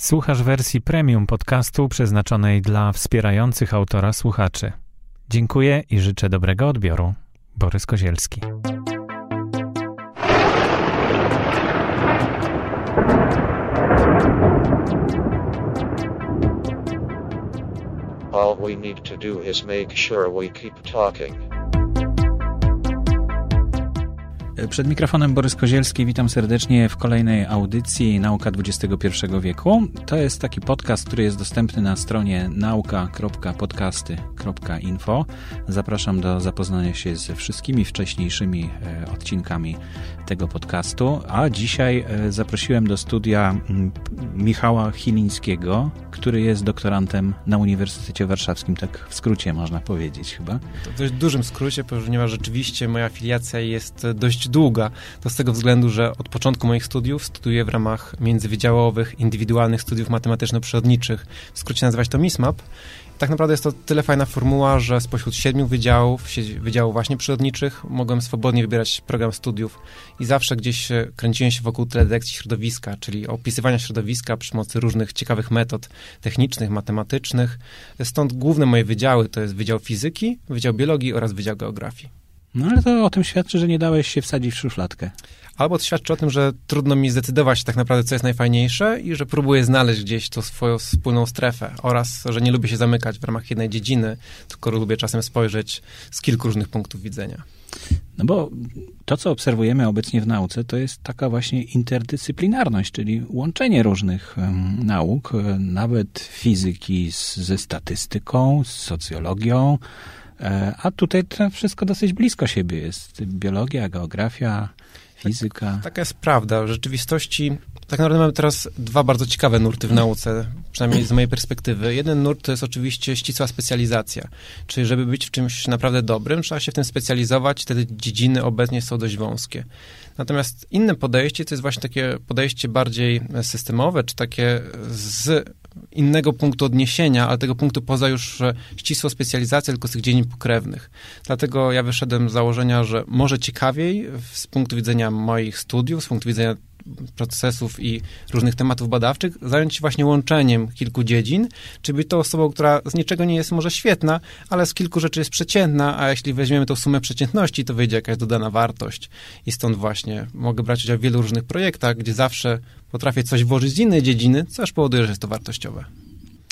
Słuchasz wersji premium podcastu przeznaczonej dla wspierających autora słuchaczy. Dziękuję i życzę dobrego odbioru. Borys Kozielski. All we need to do is make sure we keep talking. Przed mikrofonem Borys Kozielski, witam serdecznie w kolejnej audycji Nauka XXI wieku. To jest taki podcast, który jest dostępny na stronie nauka.podcasty.info. Zapraszam do zapoznania się ze wszystkimi wcześniejszymi e, odcinkami tego podcastu. A dzisiaj e, zaprosiłem do studia Michała Chilińskiego, który jest doktorantem na Uniwersytecie Warszawskim, tak w skrócie można powiedzieć chyba. To w dość dużym skrócie, ponieważ rzeczywiście moja afiliacja jest dość długa. To z tego względu, że od początku moich studiów studiuję w ramach międzywydziałowych, indywidualnych studiów matematyczno-przyrodniczych. W skrócie nazywać to MISMAP. Tak naprawdę jest to tyle fajna formuła, że spośród siedmiu wydziałów, wydziałów właśnie przyrodniczych, mogłem swobodnie wybierać program studiów i zawsze gdzieś kręciłem się wokół teledekcji środowiska, czyli opisywania środowiska przy pomocy różnych ciekawych metod technicznych, matematycznych. Stąd główne moje wydziały to jest Wydział Fizyki, Wydział Biologii oraz Wydział Geografii. No ale to o tym świadczy, że nie dałeś się wsadzić w szufladkę. Albo to świadczy o tym, że trudno mi zdecydować tak naprawdę, co jest najfajniejsze i że próbuję znaleźć gdzieś tą swoją wspólną strefę oraz, że nie lubię się zamykać w ramach jednej dziedziny, tylko lubię czasem spojrzeć z kilku różnych punktów widzenia. No bo to, co obserwujemy obecnie w nauce, to jest taka właśnie interdyscyplinarność, czyli łączenie różnych nauk, e, nawet fizyki z, ze statystyką, z socjologią, a tutaj to wszystko dosyć blisko siebie jest. Biologia, geografia, fizyka. Tak, taka jest prawda. W rzeczywistości tak naprawdę mamy teraz dwa bardzo ciekawe nurty w nauce, przynajmniej z mojej perspektywy. Jeden nurt to jest oczywiście ścisła specjalizacja, czyli żeby być w czymś naprawdę dobrym, trzeba się w tym specjalizować, te dziedziny obecnie są dość wąskie. Natomiast inne podejście to jest właśnie takie podejście bardziej systemowe, czy takie z innego punktu odniesienia, ale tego punktu poza już ścisłą specjalizację, tylko z tych dziedzin pokrewnych. Dlatego ja wyszedłem z założenia, że może ciekawiej z punktu widzenia moich studiów, z punktu widzenia procesów i różnych tematów badawczych, zająć się właśnie łączeniem kilku dziedzin, czy być to osobą, która z niczego nie jest może świetna, ale z kilku rzeczy jest przeciętna, a jeśli weźmiemy tą sumę przeciętności, to wyjdzie jakaś dodana wartość. I stąd właśnie mogę brać udział w wielu różnych projektach, gdzie zawsze potrafię coś włożyć z innej dziedziny, co aż powoduje, że jest to wartościowe.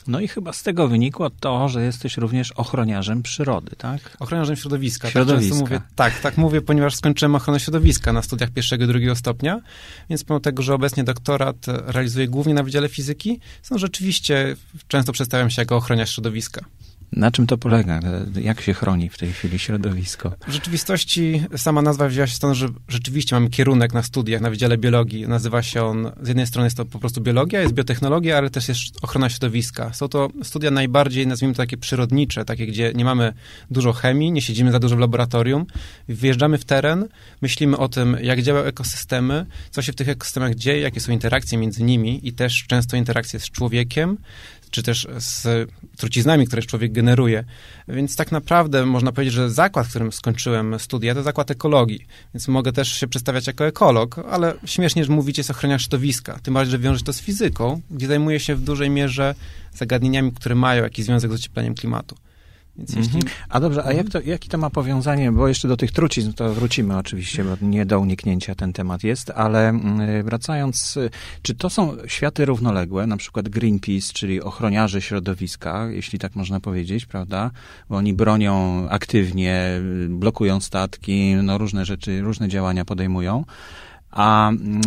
No i chyba z tego wynikło to, że jesteś również ochroniarzem przyrody, tak? Ochroniarzem środowiska. Środowiska. Tak, mówię, tak, tak mówię, ponieważ skończyłem ochronę środowiska na studiach pierwszego i drugiego stopnia, więc pomimo tego, że obecnie doktorat realizuję głównie na Wydziale Fizyki, są rzeczywiście, często przedstawiam się jako ochroniarz środowiska. Na czym to polega? Jak się chroni w tej chwili środowisko? W rzeczywistości sama nazwa wzięła się stąd, że rzeczywiście mamy kierunek na studiach na Wydziale Biologii. Nazywa się on, z jednej strony jest to po prostu biologia, jest biotechnologia, ale też jest ochrona środowiska. Są to studia najbardziej, nazwijmy to takie przyrodnicze, takie, gdzie nie mamy dużo chemii, nie siedzimy za dużo w laboratorium. Wyjeżdżamy w teren, myślimy o tym, jak działają ekosystemy, co się w tych ekosystemach dzieje, jakie są interakcje między nimi i też często interakcje z człowiekiem, czy też z truciznami, które człowiek generuje. Więc tak naprawdę można powiedzieć, że zakład, w którym skończyłem studia, to zakład ekologii. Więc mogę też się przedstawiać jako ekolog, ale śmiesznie, że mówicie jest ochroniarz środowiska. Tym bardziej, że wiąże to z fizyką, gdzie zajmuję się w dużej mierze zagadnieniami, które mają jakiś związek z ociepleniem klimatu. Więc jeśli... Mhm. A dobrze, a jak to, jakie to ma powiązanie, bo jeszcze do tych trucizn to wrócimy oczywiście, bo nie do uniknięcia ten temat jest, ale mm, wracając, czy to są światy równoległe, na przykład Greenpeace, czyli ochroniarze środowiska, jeśli tak można powiedzieć, prawda, bo oni bronią aktywnie, blokują statki, no różne rzeczy, różne działania podejmują, a mm,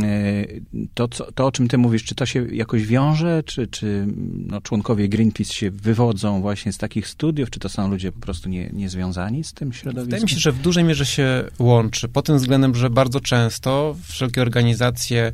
to, co, to, o czym ty mówisz, czy to się jakoś wiąże, czy, czy no, członkowie Greenpeace się wywodzą właśnie z takich studiów, czy to są ludzie po prostu nie, niezwiązani z tym środowiskiem? Wydaje mi się, że w dużej mierze się łączy, pod tym względem, że bardzo często wszelkie organizacje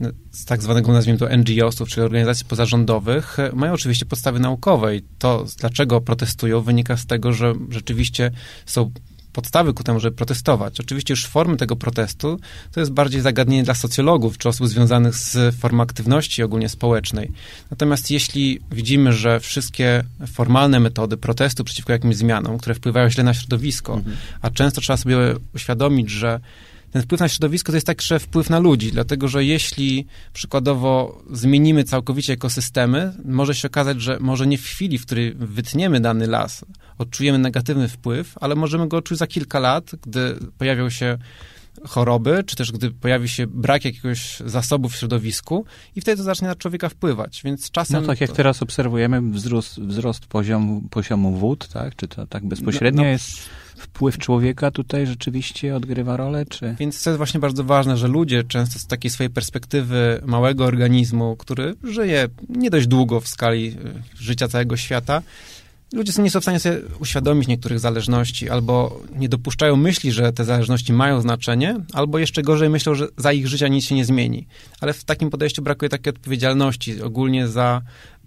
no, z tak zwanego, nazwijmy to NGO-sów, czyli organizacji pozarządowych, mają oczywiście podstawy naukowe i to, dlaczego protestują, wynika z tego, że rzeczywiście są podstawy ku temu, żeby protestować. Oczywiście już formy tego protestu to jest bardziej zagadnienie dla socjologów czy osób związanych z formą aktywności ogólnie społecznej. Natomiast jeśli widzimy, że wszystkie formalne metody protestu przeciwko jakimś zmianom, które wpływają źle na środowisko, mhm. a często trzeba sobie uświadomić, że ten wpływ na środowisko to jest także wpływ na ludzi, dlatego że jeśli przykładowo zmienimy całkowicie ekosystemy, może się okazać, że może nie w chwili, w której wytniemy dany las, odczujemy negatywny wpływ, ale możemy go odczuć za kilka lat, gdy pojawią się choroby, czy też gdy pojawi się brak jakiegoś zasobu w środowisku i wtedy to zacznie na człowieka wpływać, więc czasem... No tak jak to... teraz obserwujemy wzrost, wzrost poziomu, poziomu wód, tak? Czy to tak bezpośrednio no, no, jest wpływ człowieka tutaj rzeczywiście odgrywa rolę, czy... Więc to jest właśnie bardzo ważne, że ludzie często z takiej swojej perspektywy małego organizmu, który żyje nie dość długo w skali y, życia całego świata, ludzie nie są w stanie sobie uświadomić niektórych zależności, albo nie dopuszczają myśli, że te zależności mają znaczenie, albo jeszcze gorzej myślą, że za ich życia nic się nie zmieni. Ale w takim podejściu brakuje takiej odpowiedzialności ogólnie za,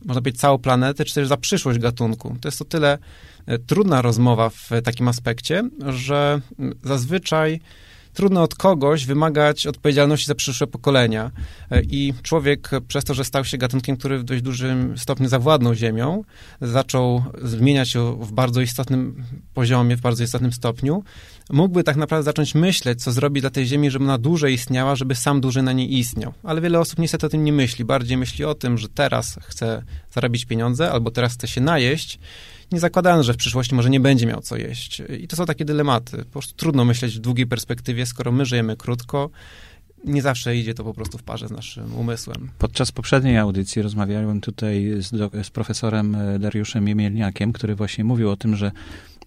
można powiedzieć, całą planetę, czy też za przyszłość gatunku. To jest o tyle e, trudna rozmowa w takim aspekcie, że zazwyczaj trudno od kogoś wymagać odpowiedzialności za przyszłe pokolenia. E, I człowiek, przez to, że stał się gatunkiem, który w dość dużym stopniu zawładnął Ziemią, zaczął zmieniać się w bardzo istotnym poziomie, w bardzo istotnym stopniu, mógłby tak naprawdę zacząć myśleć, co zrobi dla tej Ziemi, żeby ona dłużej istniała, żeby sam dłużej na niej istniał. Ale wiele osób niestety o tym nie myśli. Bardziej myśli o tym, że teraz chce zarobić pieniądze albo teraz chce się najeść nie zakładając, że w przyszłości może nie będzie miał co jeść. I to są takie dylematy. Po prostu trudno myśleć w długiej perspektywie, skoro my żyjemy krótko. Nie zawsze idzie to po prostu w parze z naszym umysłem. Podczas poprzedniej audycji rozmawiałem tutaj z, z profesorem e, Dariuszem Jemielniakiem, który właśnie mówił o tym, że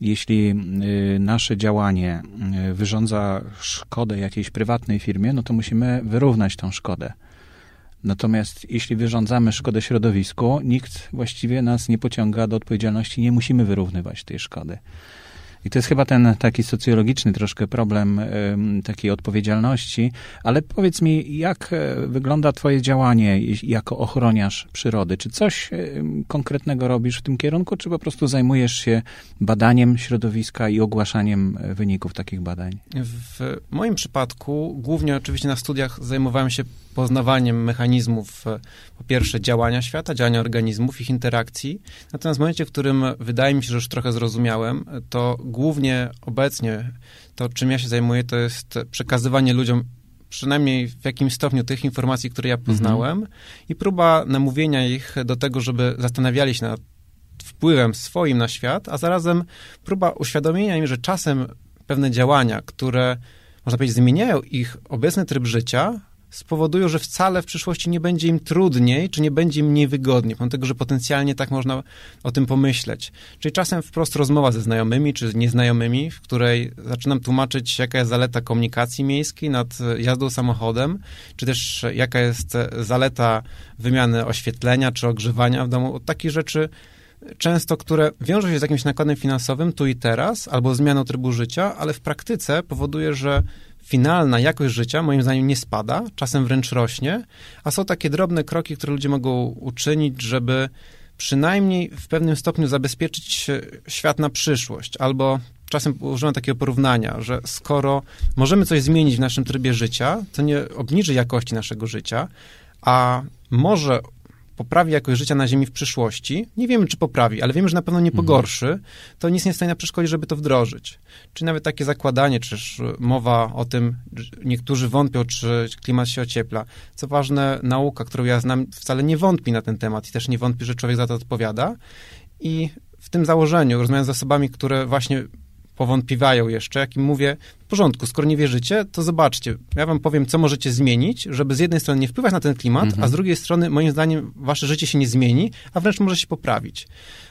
jeśli e, nasze działanie e, wyrządza szkodę jakiejś prywatnej firmie, no to musimy wyrównać tą szkodę. Natomiast jeśli wyrządzamy szkodę środowisku, nikt właściwie nas nie pociąga do odpowiedzialności, nie musimy wyrównywać tej szkody. I to jest chyba ten taki socjologiczny troszkę problem takiej odpowiedzialności, ale powiedz mi, jak e, wygląda twoje działanie jako ochroniarz przyrody? Czy coś konkretnego robisz w tym kierunku, czy po prostu zajmujesz się badaniem środowiska i ogłaszaniem e, wyników takich badań? W moim przypadku, głównie oczywiście na studiach zajmowałem się poznawaniem mechanizmów, e, po pierwsze, działania świata, działania organizmów, ich interakcji. Natomiast w momencie, w którym wydaje mi się, że już trochę zrozumiałem, to głównie obecnie to, czym ja się zajmuję, to jest przekazywanie ludziom przynajmniej w jakimś stopniu tych informacji, które ja mhm. poznałem mhm. i próba namówienia ich do tego, żeby zastanawiali się nad wpływem swoim na świat, a zarazem próba uświadomienia im, że czasem pewne działania, które można powiedzieć zmieniają ich obecny tryb życia, spowodują, że wcale w przyszłości nie będzie im trudniej, czy nie będzie im mniej wygodnie, pomimo tego, że potencjalnie tak można o tym pomyśleć. Czyli czasem wprost rozmowa ze znajomymi, czy nieznajomymi, w której zaczynam tłumaczyć, jaka jest zaleta komunikacji miejskiej nad jazdą samochodem, czy też jaka jest zaleta wymiany oświetlenia, czy ogrzewania w domu. Takich rzeczy często, które wiążą się z jakimś nakładem finansowym tu i teraz, albo zmianą trybu życia, ale w praktyce powoduje, że finalna jakość życia moim zdaniem nie spada, czasem wręcz rośnie, a są takie drobne kroki, które ludzie mogą uczynić, żeby przynajmniej w pewnym stopniu zabezpieczyć świat na przyszłość, albo czasem używam takiego porównania, że skoro możemy coś zmienić w naszym trybie życia, to nie obniży jakości naszego życia, a może poprawi jakość życia na Ziemi w przyszłości, nie wiemy, czy poprawi, ale wiemy, że na pewno nie mhm. pogorszy, to nic nie stoi na przeszkodzie, żeby to wdrożyć. Czy nawet takie zakładanie, czy też mowa o tym, niektórzy wątpią, czy klimat się ociepla. Co ważne, nauka, którą ja znam, wcale nie wątpi na ten temat i też nie wątpi, że człowiek za to odpowiada. I w tym założeniu, rozmawiając z osobami, które właśnie powątpiewają jeszcze, jak im mówię, w porządku, skoro nie wierzycie, to zobaczcie, ja wam powiem, co możecie zmienić, żeby z jednej strony nie wpływać na ten klimat, mhm. a z drugiej strony, moim zdaniem, wasze życie się nie zmieni, a wręcz może się poprawić.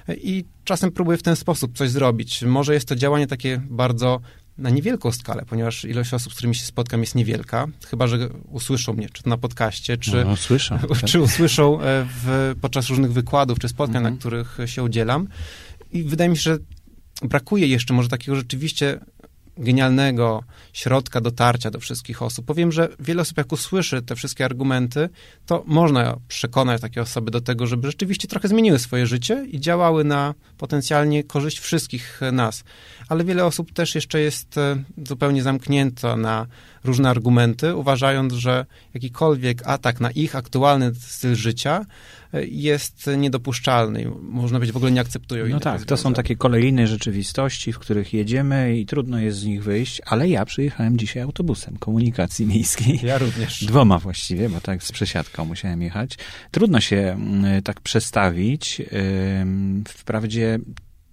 I czasem próbuję w ten sposób coś zrobić. Może jest to działanie takie bardzo na niewielką skalę, ponieważ ilość osób, z którymi się spotkam, jest niewielka, chyba że usłyszą mnie, czy to na podcaście, czy, no, słyszą, czy usłyszą e, w, podczas różnych wykładów, czy spotkań, mhm. na których się udzielam. I wydaje mi się, że brakuje jeszcze może takiego rzeczywiście genialnego środka dotarcia do wszystkich osób. Powiem, że wiele osób, jak usłyszy te wszystkie argumenty, to można przekonać takie osoby do tego, żeby rzeczywiście trochę zmieniły swoje życie i działały na potencjalnie korzyść wszystkich nas. Ale wiele osób też jeszcze jest e, zupełnie zamknięta na różne argumenty, uważając, że jakikolwiek atak na ich aktualny styl życia jest niedopuszczalny. Można być w ogóle nie akceptują No tak, to są takie kolejne rzeczywistości, w których jedziemy i trudno jest z nich wyjść, ale ja przyjechałem dzisiaj autobusem komunikacji miejskiej. Ja również. Dwoma właściwie, bo tak z przesiadką musiałem jechać. Trudno się mm, tak przestawić. Wprawdzie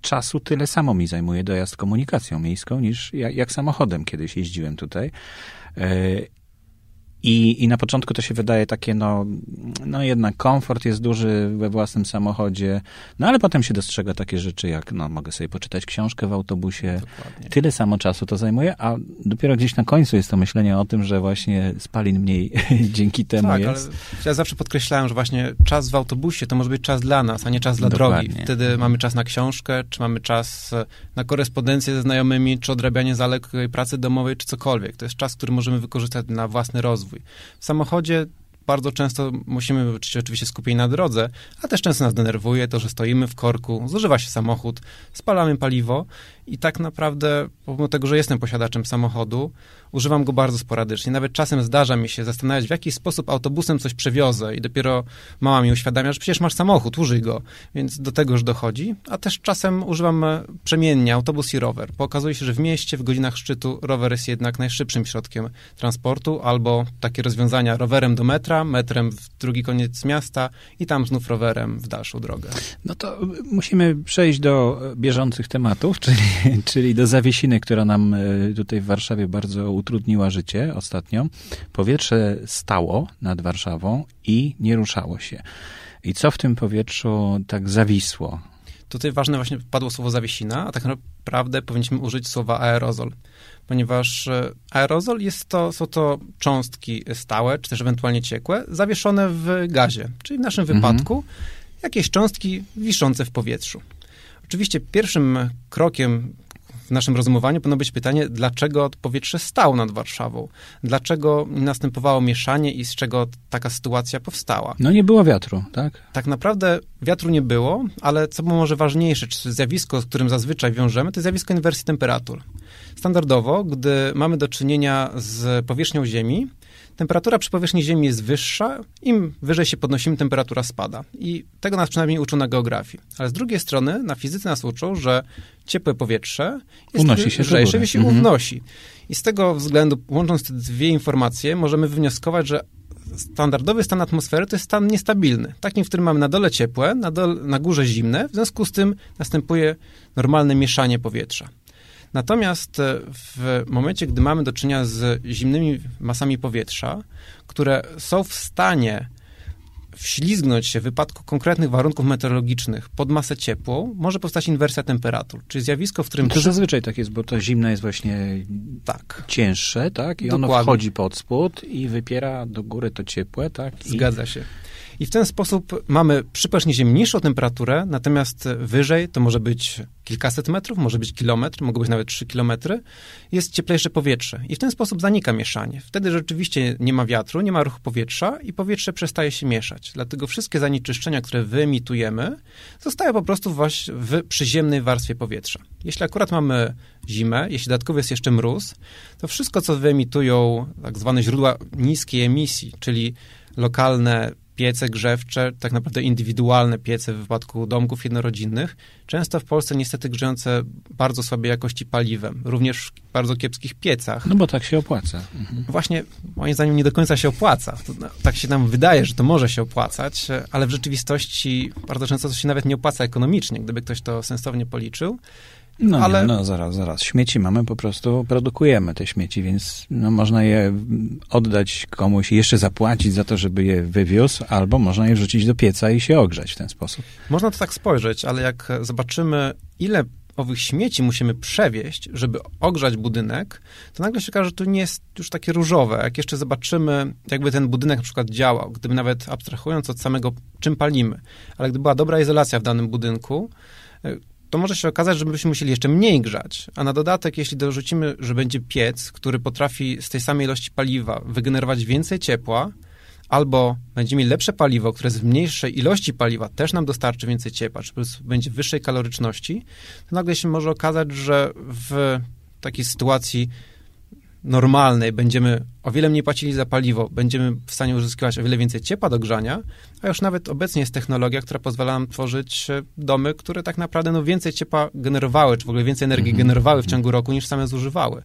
czasu tyle samo mi zajmuje dojazd komunikacją miejską, niż jak, jak samochodem kiedyś jeździłem tutaj. E, i, I na początku to się wydaje takie, no, no jednak komfort jest duży we własnym samochodzie, no ale potem się dostrzega takie rzeczy jak, no mogę sobie poczytać książkę w autobusie, Dokładnie. tyle samo czasu to zajmuje, a dopiero gdzieś na końcu jest to myślenie o tym, że właśnie spalin mniej dzięki temu tak, jest. Ale ja zawsze podkreślałem, że właśnie czas w autobusie to może być czas dla nas, a nie czas dla Dokładnie. drogi. Wtedy mamy czas na książkę, czy mamy czas na korespondencję ze znajomymi, czy odrabianie zaległej pracy domowej, czy cokolwiek. To jest czas, który możemy wykorzystać na własny rozwój rozwój. W samochodzie bardzo często musimy być oczywiście skupieni na drodze, a też często nas denerwuje to, że stoimy w korku, zużywa się samochód, spalamy paliwo i tak naprawdę, pomimo tego, że jestem posiadaczem samochodu, używam go bardzo sporadycznie. Nawet czasem zdarza mi się zastanawiać, w jaki sposób autobusem coś przewiozę i dopiero mama mi uświadamia, że przecież masz samochód, użyj go. Więc do tego już dochodzi. A też czasem używam e, przemiennie autobus i rower, bo okazuje się, że w mieście w godzinach szczytu rower jest jednak najszybszym środkiem transportu, albo takie rozwiązania rowerem do metra, metrem w drugi koniec miasta i tam znów rowerem w dalszą drogę. No to musimy przejść do bieżących tematów, czyli czyli do zawiesiny, która nam e, tutaj w Warszawie bardzo utrudniła życie ostatnio. Powietrze stało nad Warszawą i nie ruszało się. I co w tym powietrzu tak zawisło? Tutaj ważne właśnie padło słowo zawiesina, a tak naprawdę powinniśmy użyć słowa aerozol, ponieważ e, aerozol jest to, są to cząstki stałe, czy też ewentualnie ciekłe, zawieszone w gazie, czyli w naszym mhm. wypadku jakieś cząstki wiszące w powietrzu. Oczywiście pierwszym krokiem w naszym rozumowaniu powinno być pytanie, dlaczego powietrze stało nad Warszawą? Dlaczego następowało mieszanie i z czego taka sytuacja powstała? No nie było wiatru, tak? Tak naprawdę wiatru nie było, ale co było może ważniejsze, czy zjawisko, z którym zazwyczaj wiążemy, to zjawisko inwersji temperatur. Standardowo, gdy mamy do czynienia z powierzchnią Ziemi, temperatura przy powierzchni Ziemi jest wyższa, im wyżej się podnosimy, temperatura spada. I tego nas przynajmniej uczą na geografii. Ale z drugiej strony na fizyce nas uczą, że ciepłe powietrze jest unosi się lżejsze, się mhm. unosi. I z tego względu, łącząc te dwie informacje, możemy wywnioskować, że standardowy stan atmosfery to jest stan niestabilny. Takim, w którym mamy na dole ciepłe, na, dole, na górze zimne, w związku z tym następuje normalne mieszanie powietrza. Natomiast e, w momencie, gdy mamy do czynienia z zimnymi masami powietrza, które są w stanie wślizgnąć się w wypadku konkretnych warunków meteorologicznych pod masę ciepłą, może powstać inwersja temperatur, czyli zjawisko, w którym... To zazwyczaj tak jest, bo to zimne jest właśnie tak. cięższe, tak? I Dokładnie. ono wchodzi pod spód i wypiera do góry to ciepłe, tak? I... Zgadza się. I w ten sposób mamy przy powierzchni niższą temperaturę, natomiast wyżej to może być kilkaset metrów, może być kilometr, mogą być nawet trzy kilometry, jest cieplejsze powietrze. I w ten sposób zanika mieszanie. Wtedy rzeczywiście nie ma wiatru, nie ma ruchu powietrza i powietrze przestaje się mieszać. Dlatego wszystkie zanieczyszczenia, które wyemitujemy, zostają po prostu właśnie w przyziemnej warstwie powietrza. Jeśli akurat mamy zimę, jeśli dodatkowo jest jeszcze mróz, to wszystko, co wyemitują tak zwane źródła niskiej emisji, czyli lokalne piece grzewcze, tak naprawdę indywidualne piece w wypadku domków jednorodzinnych, często w Polsce niestety grzejące bardzo słabej jakości paliwem, również w bardzo kiepskich piecach. No bo tak się opłaca. Mhm. Właśnie, moim zdaniem nie do końca się opłaca. No, tak się nam wydaje, że to może się opłacać, ale w rzeczywistości bardzo często to się nawet nie opłaca ekonomicznie, gdyby ktoś to sensownie policzył. No, ale... Nie, no zaraz, zaraz. Śmieci mamy, po prostu produkujemy te śmieci, więc no, można je oddać komuś i jeszcze zapłacić za to, żeby je wywiózł, albo można je wrzucić do pieca i się ogrzać w ten sposób. Można to tak spojrzeć, ale jak zobaczymy, ile owych śmieci musimy przewieźć, żeby ogrzać budynek, to nagle się okaże, że to nie jest już takie różowe. Jak jeszcze zobaczymy, jakby ten budynek na przykład działał, gdyby nawet abstrahując od samego, czym palimy, ale gdyby była dobra izolacja w danym budynku, to może się okazać, że byśmy musieli jeszcze mniej grzać. A na dodatek, jeśli dorzucimy, że będzie piec, który potrafi z tej samej ilości paliwa wygenerować więcej ciepła, albo będziemy mieli lepsze paliwo, które z mniejszej ilości paliwa też nam dostarczy więcej ciepła, czy będzie wyższej kaloryczności, to nagle się może okazać, że w takiej sytuacji normalnej będziemy o wiele mniej płacili za paliwo, będziemy w stanie uzyskiwać o wiele więcej ciepła do grzania, a już nawet obecnie jest technologia, która pozwala nam tworzyć e, domy, które tak naprawdę no, więcej ciepła generowały, czy w ogóle więcej energii Mhm. generowały w ciągu roku niż same zużywały.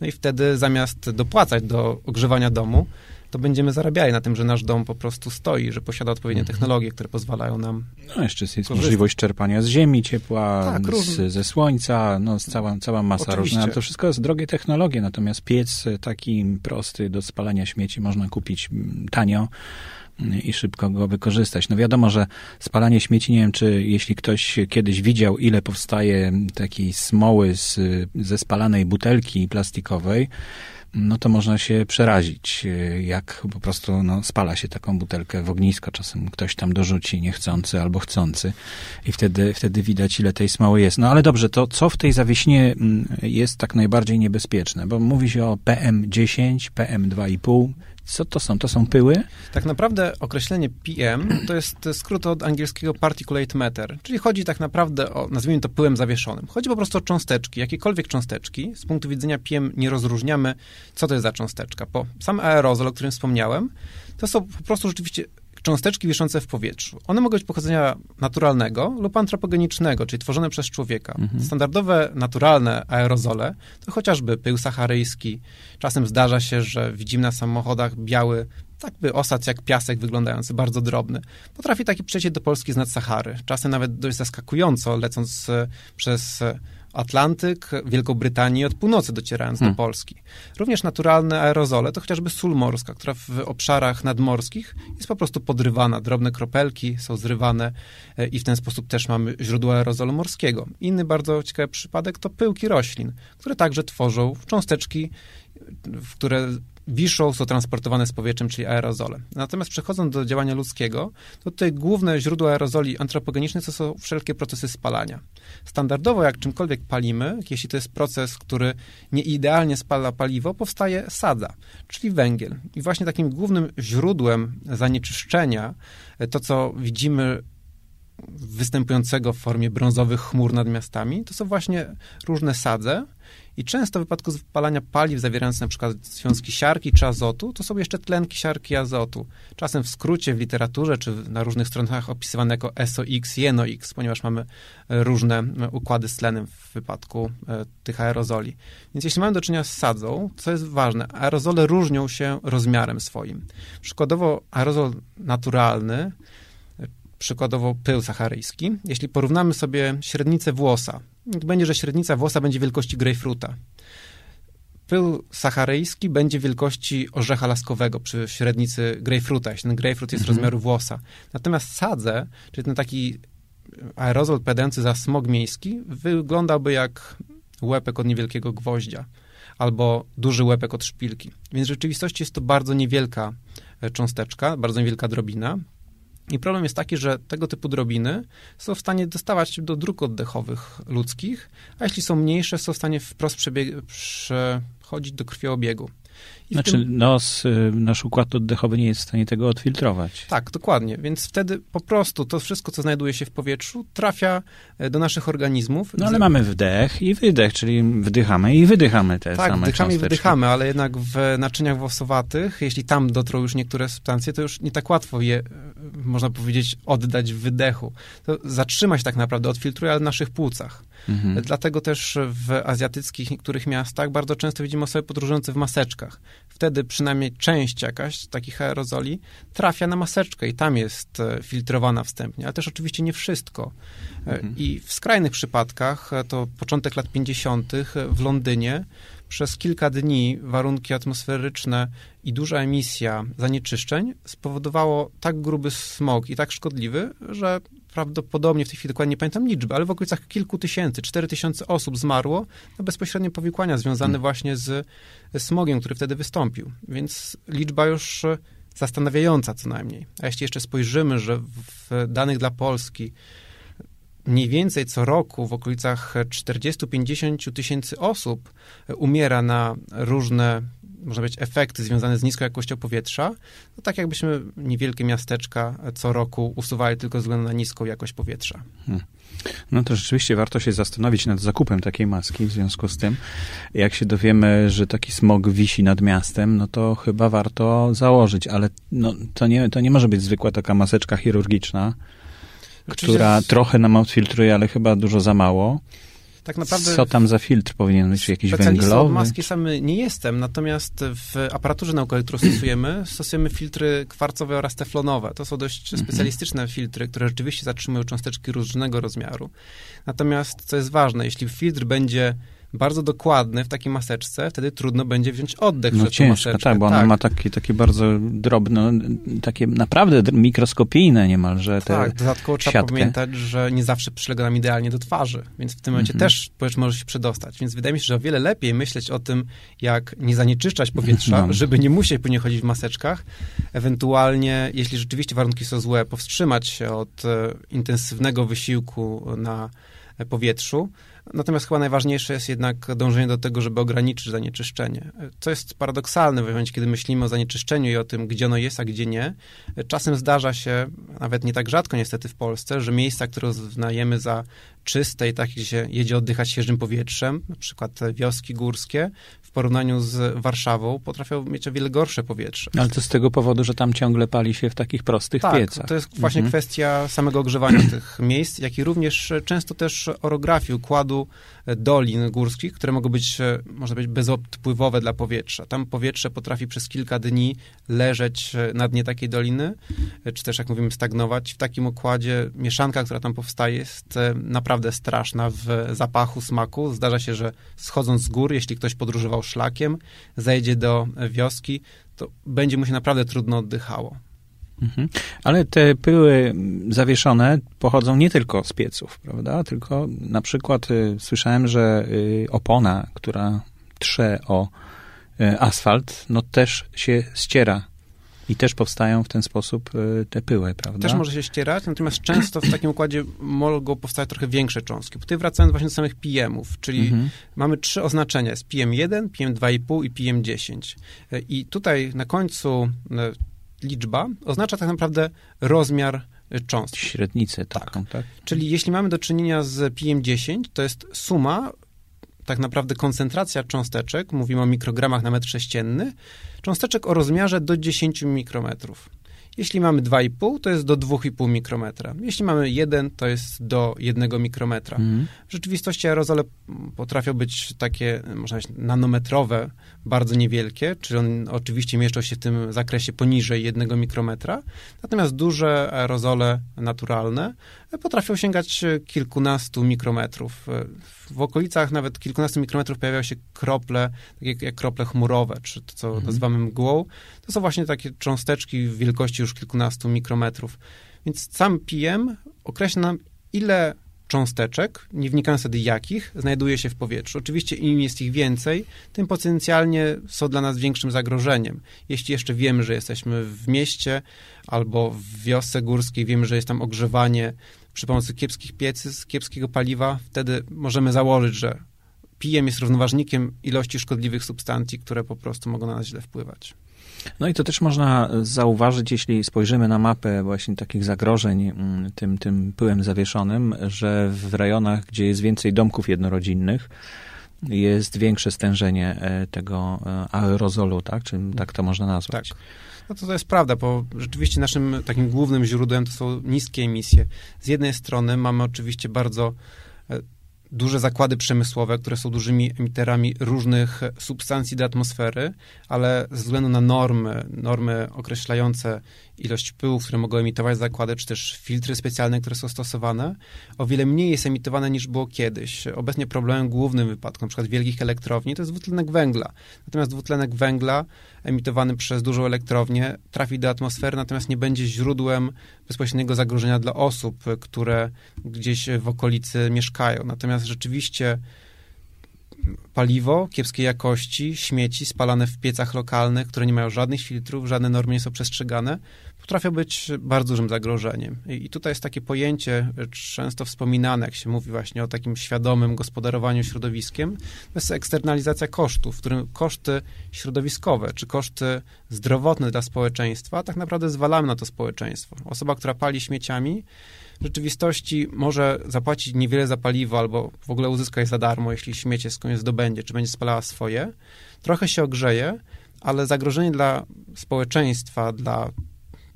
No i wtedy zamiast dopłacać do ogrzewania domu, to będziemy zarabiali na tym, że nasz dom po prostu stoi, że posiada odpowiednie Mhm. technologie, które pozwalają nam No jeszcze jest Korzystać. możliwość czerpania z ziemi, ciepła, Tak, z, ze słońca, no z cała, cała masa Oczywiście. różna. To wszystko jest drogie technologie, natomiast piec taki prosty do spalania śmieci można kupić mm, tanio mm, i szybko go wykorzystać. No wiadomo, że spalanie śmieci, nie wiem, czy jeśli ktoś kiedyś widział, ile powstaje takiej smoły z, ze spalanej butelki plastikowej, no to można się przerazić, e, jak po prostu no, spala się taką butelkę w ognisko. Czasem ktoś tam dorzuci niechcący albo chcący i wtedy, wtedy widać, ile tej smoły jest. No ale dobrze, to co w tej zawieśnie mm, jest tak najbardziej niebezpieczne? Bo mówi się o PM10, PM2,5. Co to są? To są pyły? Tak naprawdę określenie PM to jest skrót od angielskiego particulate matter, czyli chodzi tak naprawdę o, nazwijmy to pyłem zawieszonym. Chodzi po prostu o cząsteczki, jakiekolwiek cząsteczki. Z punktu widzenia PM nie rozróżniamy, co to jest za cząsteczka. Bo sam aerozol, o którym wspomniałem, to są po prostu rzeczywiście cząsteczki wiszące w powietrzu. One mogą być pochodzenia naturalnego lub antropogenicznego, czyli tworzone przez człowieka. Standardowe, naturalne aerozole to chociażby pył saharyjski. Czasem zdarza się, że widzimy na samochodach biały, tak by osad jak piasek wyglądający, bardzo drobny. Potrafi taki przecieć do Polski z nad Sahary. Czasem nawet dość zaskakująco, lecąc e, przez e, Atlantyk, Wielką Brytanię od północy docierając Hmm. do Polski. Również naturalne aerozole to chociażby sól morska, która w obszarach nadmorskich jest po prostu podrywana. Drobne kropelki są zrywane e, i w ten sposób też mamy źródło aerozolu morskiego. Inny bardzo ciekawy przypadek to pyłki roślin, które także tworzą cząsteczki, w które wiszą, są transportowane z powietrzem, czyli aerozole. Natomiast przechodząc do działania ludzkiego, to tutaj główne źródło aerozoli antropogenicznych to są wszelkie procesy spalania. Standardowo, jak czymkolwiek palimy, jeśli to jest proces, który nie idealnie spala paliwo, powstaje sadza, czyli węgiel. I właśnie takim głównym źródłem zanieczyszczenia, e, to co widzimy występującego w formie brązowych chmur nad miastami, to są właśnie różne sadze i często w wypadku spalania paliw zawierających na przykład związki siarki czy azotu, to są jeszcze tlenki siarki azotu. Czasem w skrócie w literaturze czy na różnych stronach opisywane jako SOX i NOx, ponieważ mamy e, różne e, układy z tlenem w wypadku e, tych aerozoli. Więc jeśli mamy do czynienia z sadzą, co jest ważne, aerozole różnią się rozmiarem swoim. Przykładowo aerozol naturalny przykładowo pył saharyjski, jeśli porównamy sobie średnicę włosa, będzie, że średnica włosa będzie wielkości grejpfruta. Pył saharyjski będzie wielkości orzecha laskowego przy średnicy grejpfruta, jeśli ten grejpfrut jest Mhm. rozmiaru włosa. Natomiast sadze, czyli ten taki aerozol odpowiadający za smog miejski, wyglądałby jak łepek od niewielkiego gwoździa albo duży łepek od szpilki. Więc w rzeczywistości jest to bardzo niewielka e, cząsteczka, bardzo niewielka drobina, i problem jest taki, że tego typu drobiny są w stanie dostawać się do dróg oddechowych ludzkich, a jeśli są mniejsze, są w stanie wprost przechodzić do krwiobiegu. I Znaczy tym- nos, y, nasz układ oddechowy nie jest w stanie tego odfiltrować. Tak, dokładnie. Więc wtedy po prostu to wszystko, co znajduje się w powietrzu, trafia e, do naszych organizmów. No ale mamy wdech i wydech, czyli wdychamy i wydychamy te Tak, same wdychamy i wydychamy, ale jednak w naczyniach włosowatych, jeśli tam dotrą już niektóre substancje, to już nie tak łatwo je, e, można powiedzieć, oddać w wydechu. To zatrzyma się tak naprawdę, odfiltruje ale w naszych płucach. Mhm. Dlatego też w azjatyckich niektórych miastach bardzo często widzimy osoby podróżujące w maseczkach. Wtedy przynajmniej część jakaś takich aerozoli trafia na maseczkę i tam jest e, filtrowana wstępnie, ale też oczywiście nie wszystko. E, Mhm. I w skrajnych przypadkach, e, to początek lat 50. w Londynie, przez kilka dni warunki atmosferyczne i duża emisja zanieczyszczeń spowodowało tak gruby smog i tak szkodliwy, że prawdopodobnie, w tej chwili dokładnie nie pamiętam liczby, ale w okolicach kilku tysięcy, cztery tysiące osób zmarło na bezpośrednie powikłania związane Hmm. właśnie z smogiem, który wtedy wystąpił. Więc liczba już e, zastanawiająca co najmniej. A jeśli jeszcze spojrzymy, że w danych dla Polski mniej więcej co roku w okolicach 40-50 tysięcy osób umiera na różne można być, efekty związane z niską jakością powietrza, to tak jakbyśmy niewielkie miasteczka co roku usuwali tylko ze względu na niską jakość powietrza. Hmm. No to rzeczywiście warto się zastanowić nad zakupem takiej maski w związku z tym. Jak się dowiemy, że taki smog wisi nad miastem, no to chyba warto założyć, ale no, to, nie, to nie może być zwykła taka maseczka chirurgiczna, która trochę nam odfiltruje, ale chyba dużo za mało. Tak naprawdę Co tam za filtr powinien być? Jakiś węglowy? od maski sam nie jestem, natomiast w aparaturze naukowej, którą stosujemy, stosujemy filtry kwarcowe oraz teflonowe. To są dość mhm. specjalistyczne filtry, które rzeczywiście zatrzymują cząsteczki różnego rozmiaru. Natomiast, co jest ważne, jeśli filtr będzie bardzo dokładny w takiej maseczce, wtedy trudno będzie wziąć oddech no przez ciężko, maseczkę. tak, bo tak. ona ma takie, takie bardzo drobne, takie naprawdę mikroskopijne niemalże te Tak, dodatkowo trzeba siatkę. pamiętać, że nie zawsze przylega nam idealnie do twarzy, więc w tym momencie mhm. też powietrze może się przedostać. Więc wydaje mi się, że o wiele lepiej myśleć o tym, jak nie zanieczyszczać powietrza, no. żeby nie musieć później chodzić w maseczkach. Ewentualnie, jeśli rzeczywiście warunki są złe, powstrzymać się od e, intensywnego wysiłku na powietrzu, Natomiast chyba najważniejsze jest jednak dążenie do tego, żeby ograniczyć zanieczyszczenie. Co jest paradoksalne w momencie, kiedy myślimy o zanieczyszczeniu i o tym, gdzie ono jest, a gdzie nie. Czasem zdarza się, nawet nie tak rzadko niestety w Polsce, że miejsca, które uznajemy za czyste i takie, gdzie się jedzie oddychać świeżym powietrzem, na przykład wioski górskie, w porównaniu z Warszawą potrafią mieć o wiele gorsze powietrze. Ale to z tego powodu, że tam ciągle pali się w takich prostych tak, piecach. to jest właśnie mhm. kwestia samego ogrzewania tych miejsc, jak i również często też orografii, układu dolin górskich, które mogą być, można być bezodpływowe dla powietrza. Tam powietrze potrafi przez kilka dni leżeć na dnie takiej doliny, czy też, jak mówimy, stagnować. W takim układzie mieszanka, która tam powstaje, jest naprawdę straszna w zapachu, smaku. Zdarza się, że schodząc z gór, jeśli ktoś podróżował szlakiem, zejdzie do wioski, to będzie mu się naprawdę trudno oddychało. Mhm. Ale te pyły zawieszone pochodzą nie tylko z pieców, prawda? Tylko na przykład y, słyszałem, że y, opona, która trze o y, asfalt, no też się ściera i też powstają w ten sposób te pyły, prawda? Też może się ścierać, natomiast często w takim układzie mogą powstać trochę większe cząstki. Tutaj wracając właśnie do samych PM-ów, czyli mhm. mamy trzy oznaczenia, jest PM1, PM2,5 i PM10. I tutaj na końcu liczba oznacza tak naprawdę rozmiar cząstki. Średnicę taką, tak. tak? Czyli jeśli mamy do czynienia z PM10, to jest suma, tak naprawdę koncentracja cząsteczek, mówimy o mikrogramach na metr sześcienny, cząsteczek o rozmiarze do 10 mikrometrów. Jeśli mamy 2,5, to jest do 2,5 mikrometra. Jeśli mamy 1, to jest do 1 mikrometra. Mhm. W rzeczywistości aerozole potrafią być takie, można powiedzieć, nanometrowe, bardzo niewielkie, czyli on oczywiście mieszczą się w tym zakresie poniżej 1 mikrometra. Natomiast duże aerozole naturalne potrafią sięgać kilkunastu mikrometrów. W okolicach nawet kilkunastu mikrometrów pojawiają się krople, takie jak krople chmurowe, czy to, co mhm. nazywamy mgłą. To są właśnie takie cząsteczki wielkości już kilkunastu mikrometrów. Więc sam PM określa nam, ile cząsteczek, nie wnikając wtedy jakich, znajduje się w powietrzu. Oczywiście im jest ich więcej, tym potencjalnie są dla nas większym zagrożeniem. Jeśli jeszcze wiemy, że jesteśmy w mieście albo w wiosce górskiej, wiemy, że jest tam ogrzewanie przy pomocy kiepskich piecy, z kiepskiego paliwa, wtedy możemy założyć, że pijem jest równoważnikiem ilości szkodliwych substancji, które po prostu mogą na nas źle wpływać. No i to też można zauważyć, jeśli spojrzymy na mapę właśnie takich zagrożeń mm, tym, tym pyłem zawieszonym, że w rejonach, gdzie jest więcej domków jednorodzinnych, jest większe stężenie e, tego e, aerozolu, tak? Czy tak to można nazwać? Tak. No to, to jest prawda, bo rzeczywiście naszym takim głównym źródłem to są niskie emisje. Z jednej strony mamy oczywiście bardzo duże zakłady przemysłowe, które są dużymi emiterami różnych substancji do atmosfery, ale ze względu na normy, normy określające ilość pyłów, które mogą emitować zakłady, czy też filtry specjalne, które są stosowane, o wiele mniej jest emitowane niż było kiedyś. Obecnie problemem głównym wypadku np. wielkich elektrowni to jest dwutlenek węgla. Natomiast dwutlenek węgla emitowany przez dużą elektrownię trafi do atmosfery, natomiast nie będzie źródłem bezpośredniego zagrożenia dla osób, które gdzieś w okolicy mieszkają. Natomiast rzeczywiście paliwo kiepskiej jakości, śmieci spalane w piecach lokalnych, które nie mają żadnych filtrów, żadne normy nie są przestrzegane, potrafią być bardzo dużym zagrożeniem. I tutaj jest takie pojęcie często wspominane, jak się mówi właśnie o takim świadomym gospodarowaniu środowiskiem, to jest eksternalizacja kosztów, w którym koszty środowiskowe czy koszty zdrowotne dla społeczeństwa tak naprawdę zwalamy na to społeczeństwo. Osoba, która pali śmieciami, w rzeczywistości może zapłacić niewiele za paliwo albo w ogóle uzyska je za darmo, jeśli śmiecie skądś zdobędzie, czy będzie spalała swoje. Trochę się ogrzeje, ale zagrożenie dla społeczeństwa, dla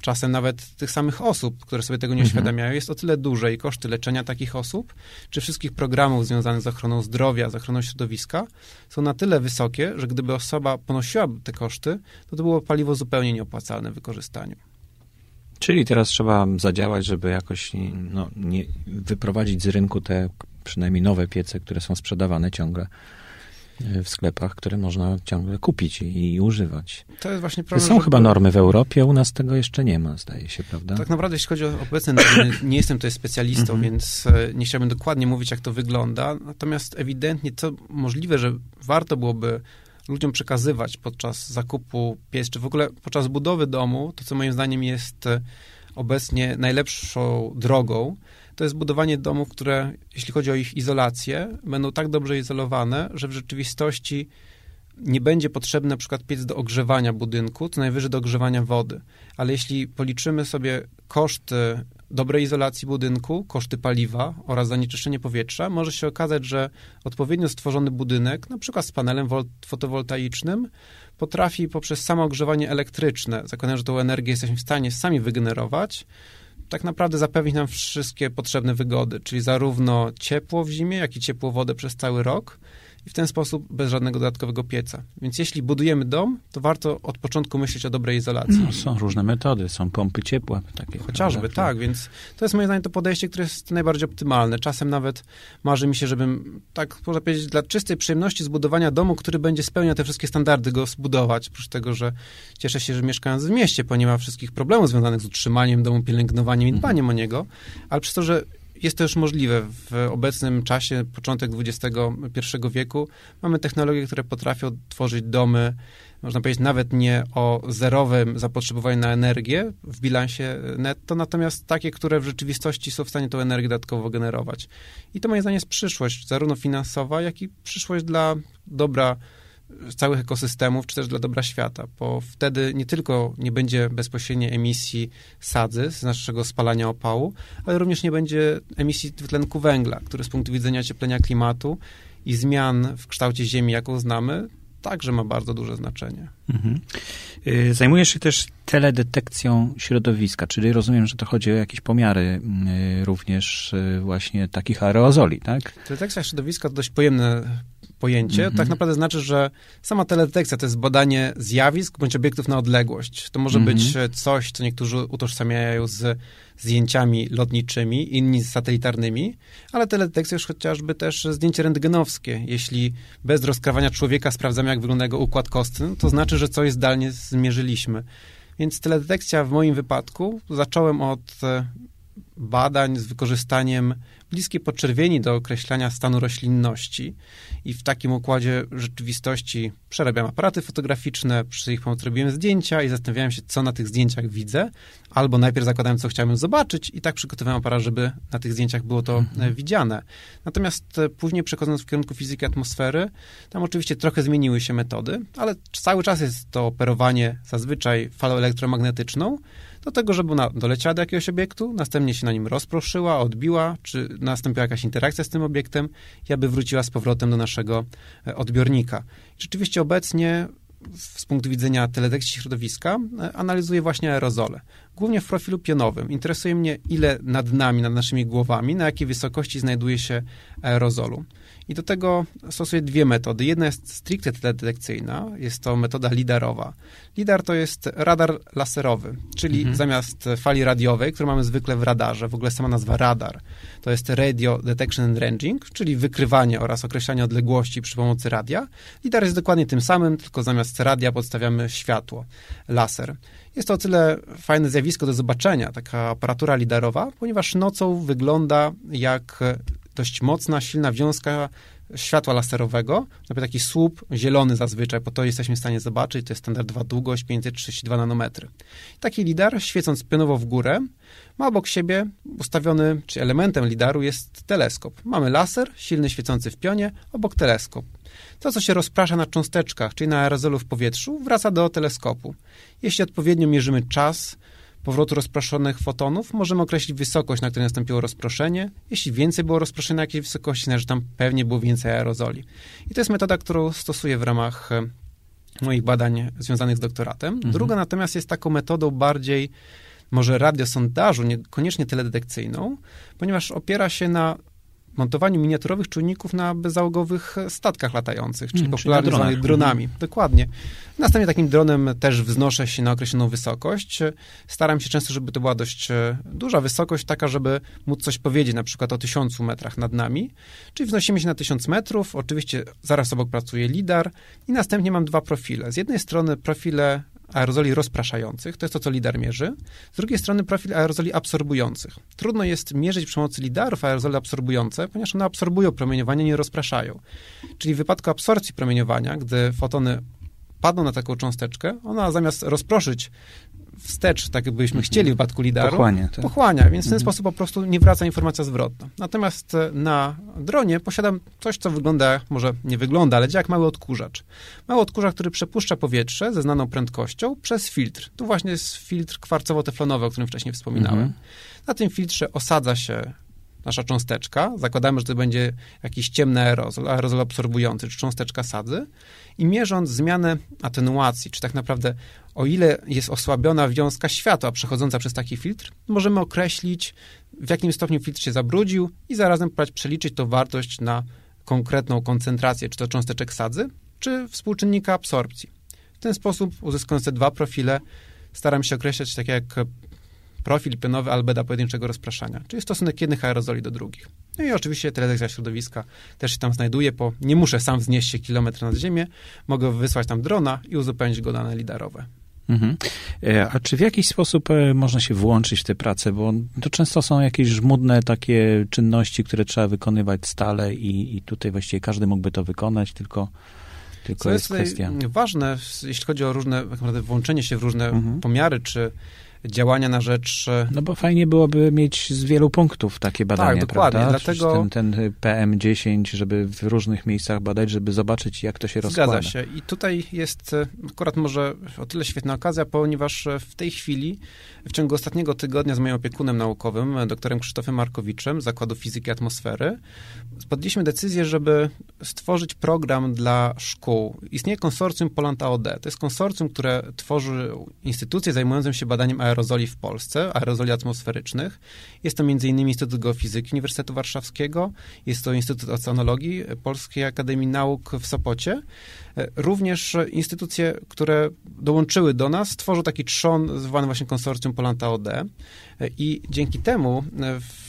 czasem nawet tych samych osób, które sobie tego nie mhm. uświadamiają, jest o tyle duże i koszty leczenia takich osób, czy wszystkich programów związanych z ochroną zdrowia, z ochroną środowiska, są na tyle wysokie, że gdyby osoba ponosiła te koszty, to to było paliwo zupełnie nieopłacalne w wykorzystaniu. Czyli teraz trzeba zadziałać, żeby jakoś no, nie, wyprowadzić z rynku te przynajmniej nowe piece, które są sprzedawane ciągle e, w sklepach, które można ciągle kupić i, i używać. To jest właśnie problem. Są chyba normy w Europie, u nas tego jeszcze nie ma, zdaje się, prawda? Tak naprawdę, jeśli chodzi o obecne normy, nie jestem tutaj specjalistą, -hmm. więc e, nie chciałbym dokładnie mówić, jak to wygląda. Natomiast ewidentnie to możliwe, że warto byłoby ludziom przekazywać podczas zakupu pies, czy w ogóle podczas budowy domu, to co moim zdaniem jest e, obecnie najlepszą drogą, to jest budowanie domów, które, jeśli chodzi o ich izolację, będą tak dobrze izolowane, że w rzeczywistości nie będzie potrzebny na przykład piec do ogrzewania budynku, to najwyżej do ogrzewania wody. Ale jeśli policzymy sobie koszty dobrej izolacji budynku, koszty paliwa oraz zanieczyszczenie powietrza, może się okazać, że odpowiednio stworzony budynek, na przykład z panelem fotowoltaicznym, potrafi poprzez samo ogrzewanie elektryczne, zakładając, że tą energię jesteśmy w stanie sami wygenerować, tak naprawdę zapewnić nam wszystkie potrzebne wygody, czyli zarówno ciepło w zimie, jak i ciepło wodę przez cały rok, i w ten sposób bez żadnego dodatkowego pieca. Więc jeśli budujemy dom, to warto od początku myśleć o dobrej izolacji. No, są różne metody, są pompy ciepła. Takie, Chociażby, prawda? tak, więc to jest moim zdaniem to podejście, które jest najbardziej optymalne. Czasem nawet marzy mi się, żebym, tak można powiedzieć, dla czystej przyjemności zbudowania domu, który będzie spełniał te wszystkie standardy, go zbudować. Oprócz tego, że cieszę się, że mieszkając w mieście, bo nie ma wszystkich problemów związanych z utrzymaniem domu, pielęgnowaniem i dbaniem mhm. o niego, ale przez to, że jest to już możliwe. W obecnym czasie, początek XXI wieku, mamy technologie, które potrafią tworzyć domy, można powiedzieć, nawet nie o zerowym zapotrzebowaniu na energię w bilansie netto, natomiast takie, które w rzeczywistości są w stanie tą energię dodatkowo generować. I to moim zdaniem jest przyszłość, zarówno finansowa, jak i przyszłość dla dobra całych ekosystemów, czy też dla dobra świata, bo wtedy nie tylko nie będzie bezpośredniej emisji sadzy z naszego spalania opału, ale również nie będzie emisji dwutlenku węgla, który z punktu widzenia ocieplenia klimatu i zmian w kształcie Ziemi, jaką znamy, także ma bardzo duże znaczenie. Mhm. Y, zajmujesz się też teledetekcją środowiska, czyli rozumiem, że to chodzi o jakieś pomiary y, również y, właśnie takich aerozoli, tak? Teledetekcja środowiska to dość pojemne pojęcie, mm -hmm. tak naprawdę znaczy, że sama teledetekcja to jest badanie zjawisk bądź obiektów na odległość. To może mm -hmm. być e, coś, co niektórzy utożsamiają z zdjęciami lotniczymi, inni z satelitarnymi, ale teledetekcja już chociażby też zdjęcie rentgenowskie. Jeśli bez rozkrawania człowieka sprawdzamy, jak wygląda jego układ kostny, to znaczy, że coś zdalnie zmierzyliśmy. Więc teledetekcja w moim wypadku zacząłem od e, badań z wykorzystaniem bliskiej podczerwieni do określania stanu roślinności i w takim układzie rzeczywistości przerabiam aparaty fotograficzne, przy ich pomocy robiłem zdjęcia i zastanawiałem się, co na tych zdjęciach widzę, albo najpierw zakładałem, co chciałem zobaczyć i tak przygotowałem aparat, żeby na tych zdjęciach było to mhm. widziane. Natomiast e, później przechodząc w kierunku fizyki atmosfery, tam oczywiście trochę zmieniły się metody, ale cały czas jest to operowanie zazwyczaj falą elektromagnetyczną, do tego, żeby ona doleciała do jakiegoś obiektu, następnie się na nim rozproszyła, odbiła, czy nastąpiła jakaś interakcja z tym obiektem i aby wróciła z powrotem do naszego e, odbiornika. Rzeczywiście obecnie z punktu widzenia teledetekcji środowiska e, analizuję właśnie aerozole. Głównie w profilu pionowym. Interesuje mnie, ile nad nami, nad naszymi głowami, na jakiej wysokości znajduje się aerozolu. I do tego stosuję dwie metody. Jedna jest stricte teledetekcyjna, jest to metoda lidarowa. Lidar to jest radar laserowy, czyli mhm. zamiast fali radiowej, którą mamy zwykle w radarze, w ogóle sama nazwa radar, to jest Radio Detection and Ranging, czyli wykrywanie oraz określanie odległości przy pomocy radia. Lidar jest dokładnie tym samym, tylko zamiast radia podstawiamy światło, laser. Jest to o tyle fajne zjawisko do zobaczenia, taka aparatura lidarowa, ponieważ nocą wygląda jak dość mocna, silna wiązka światła laserowego, na przykład taki słup zielony zazwyczaj, bo to jesteśmy w stanie zobaczyć, to jest standardowa długość 532 nanometry. Taki lidar, świecąc pionowo w górę, ma obok siebie ustawiony, czy elementem lidaru jest teleskop. Mamy laser, silny świecący w pionie, obok teleskop. To, co się rozprasza na cząsteczkach, czyli na aerozolu w powietrzu, wraca do teleskopu. Jeśli odpowiednio mierzymy czas powrotu rozproszonych fotonów, możemy określić wysokość, na której nastąpiło rozproszenie. Jeśli więcej było rozproszenia na jakiejś wysokości, znaczy, że tam pewnie było więcej aerozoli. I to jest metoda, którą stosuję w ramach e, moich badań związanych z doktoratem. Mhm. Druga natomiast jest taką metodą bardziej może radiosondażu, niekoniecznie teledetekcyjną, ponieważ opiera się na montowaniu miniaturowych czujników na bezzałogowych statkach latających, czyli mm, popularnie zwanych dronami. Mm. Dokładnie. Następnie takim dronem też wznoszę się na określoną wysokość. Staram się często, żeby to była dość e, duża wysokość, taka, żeby móc coś powiedzieć, na przykład o tysiącu metrach nad nami. Czyli wznosimy się na tysiąc metrów, oczywiście zaraz obok pracuje lidar i następnie mam dwa profile. Z jednej strony profile aerozoli rozpraszających, to jest to, co lidar mierzy. Z drugiej strony profil aerozoli absorbujących. Trudno jest mierzyć przy pomocy lidarów aerozole absorbujące, ponieważ one absorbują promieniowanie, nie rozpraszają. Czyli w wypadku absorpcji promieniowania, gdy fotony padną na taką cząsteczkę, ona zamiast rozproszyć wstecz, tak jakbyśmy mhm. chcieli w wypadku lidaru, pochłania, tak? pochłania więc w ten mhm. sposób po prostu nie wraca informacja zwrotna. Natomiast e, na dronie posiadam coś, co wygląda, może nie wygląda, ale działa jak mały odkurzacz. Mały odkurzacz, który przepuszcza powietrze ze znaną prędkością przez filtr. Tu właśnie jest filtr kwarcowo-teflonowy, o którym wcześniej wspominałem. Mhm. Na tym filtrze osadza się nasza cząsteczka, zakładamy, że to będzie jakiś ciemny aerozol, aerozol absorbujący, czy cząsteczka sadzy i mierząc zmianę atenuacji, czy tak naprawdę o ile jest osłabiona wiązka światła przechodząca przez taki filtr, możemy określić, w jakim stopniu filtr się zabrudził i zarazem przeliczyć tą wartość na konkretną koncentrację, czy to cząsteczek sadzy, czy współczynnika absorpcji. W ten sposób, uzyskując te dwa profile, staram się określać tak jak profil pionowy albeda pojedynczego rozpraszania, czyli stosunek jednych aerozoli do drugich. No i oczywiście telewizja środowiska też się tam znajduje, bo nie muszę sam wznieść się kilometr nad ziemię, mogę wysłać tam drona i uzupełnić go dane lidarowe. Mhm. E, a czy w jakiś sposób e, można się włączyć w tę pracę? Bo to często są jakieś żmudne takie czynności, które trzeba wykonywać stale i, i tutaj właściwie każdy mógłby to wykonać, tylko tylko Co jest, jest kwestia. ważne, jeśli chodzi o różne, tak naprawdę włączenie się w różne mhm. pomiary, czy działania na rzecz... E, no bo fajnie byłoby mieć z wielu punktów takie badania, Tak, dokładnie. Prawda? Dlatego... Ten, ten PM10, żeby w różnych miejscach badać, żeby zobaczyć, jak to się rozkłada. Zgadza się. I tutaj jest e, akurat może o tyle świetna okazja, ponieważ e, w tej chwili, w ciągu ostatniego tygodnia z moim opiekunem naukowym, doktorem Krzysztofem Markowiczem Zakładu Fizyki Atmosfery, podjęliśmy decyzję, żeby stworzyć program dla szkół. Istnieje konsorcjum Poland AOD. To jest konsorcjum, które tworzy instytucje zajmujące się badaniem aerozoli w Polsce, aerozoli atmosferycznych. Jest to m.in. Instytut Geofizyki Uniwersytetu Warszawskiego, jest to Instytut Oceanologii Polskiej Akademii Nauk w Sopocie. Również instytucje, które dołączyły do nas, tworzą taki trzon zwany właśnie konsorcjum Poland AOD i dzięki temu w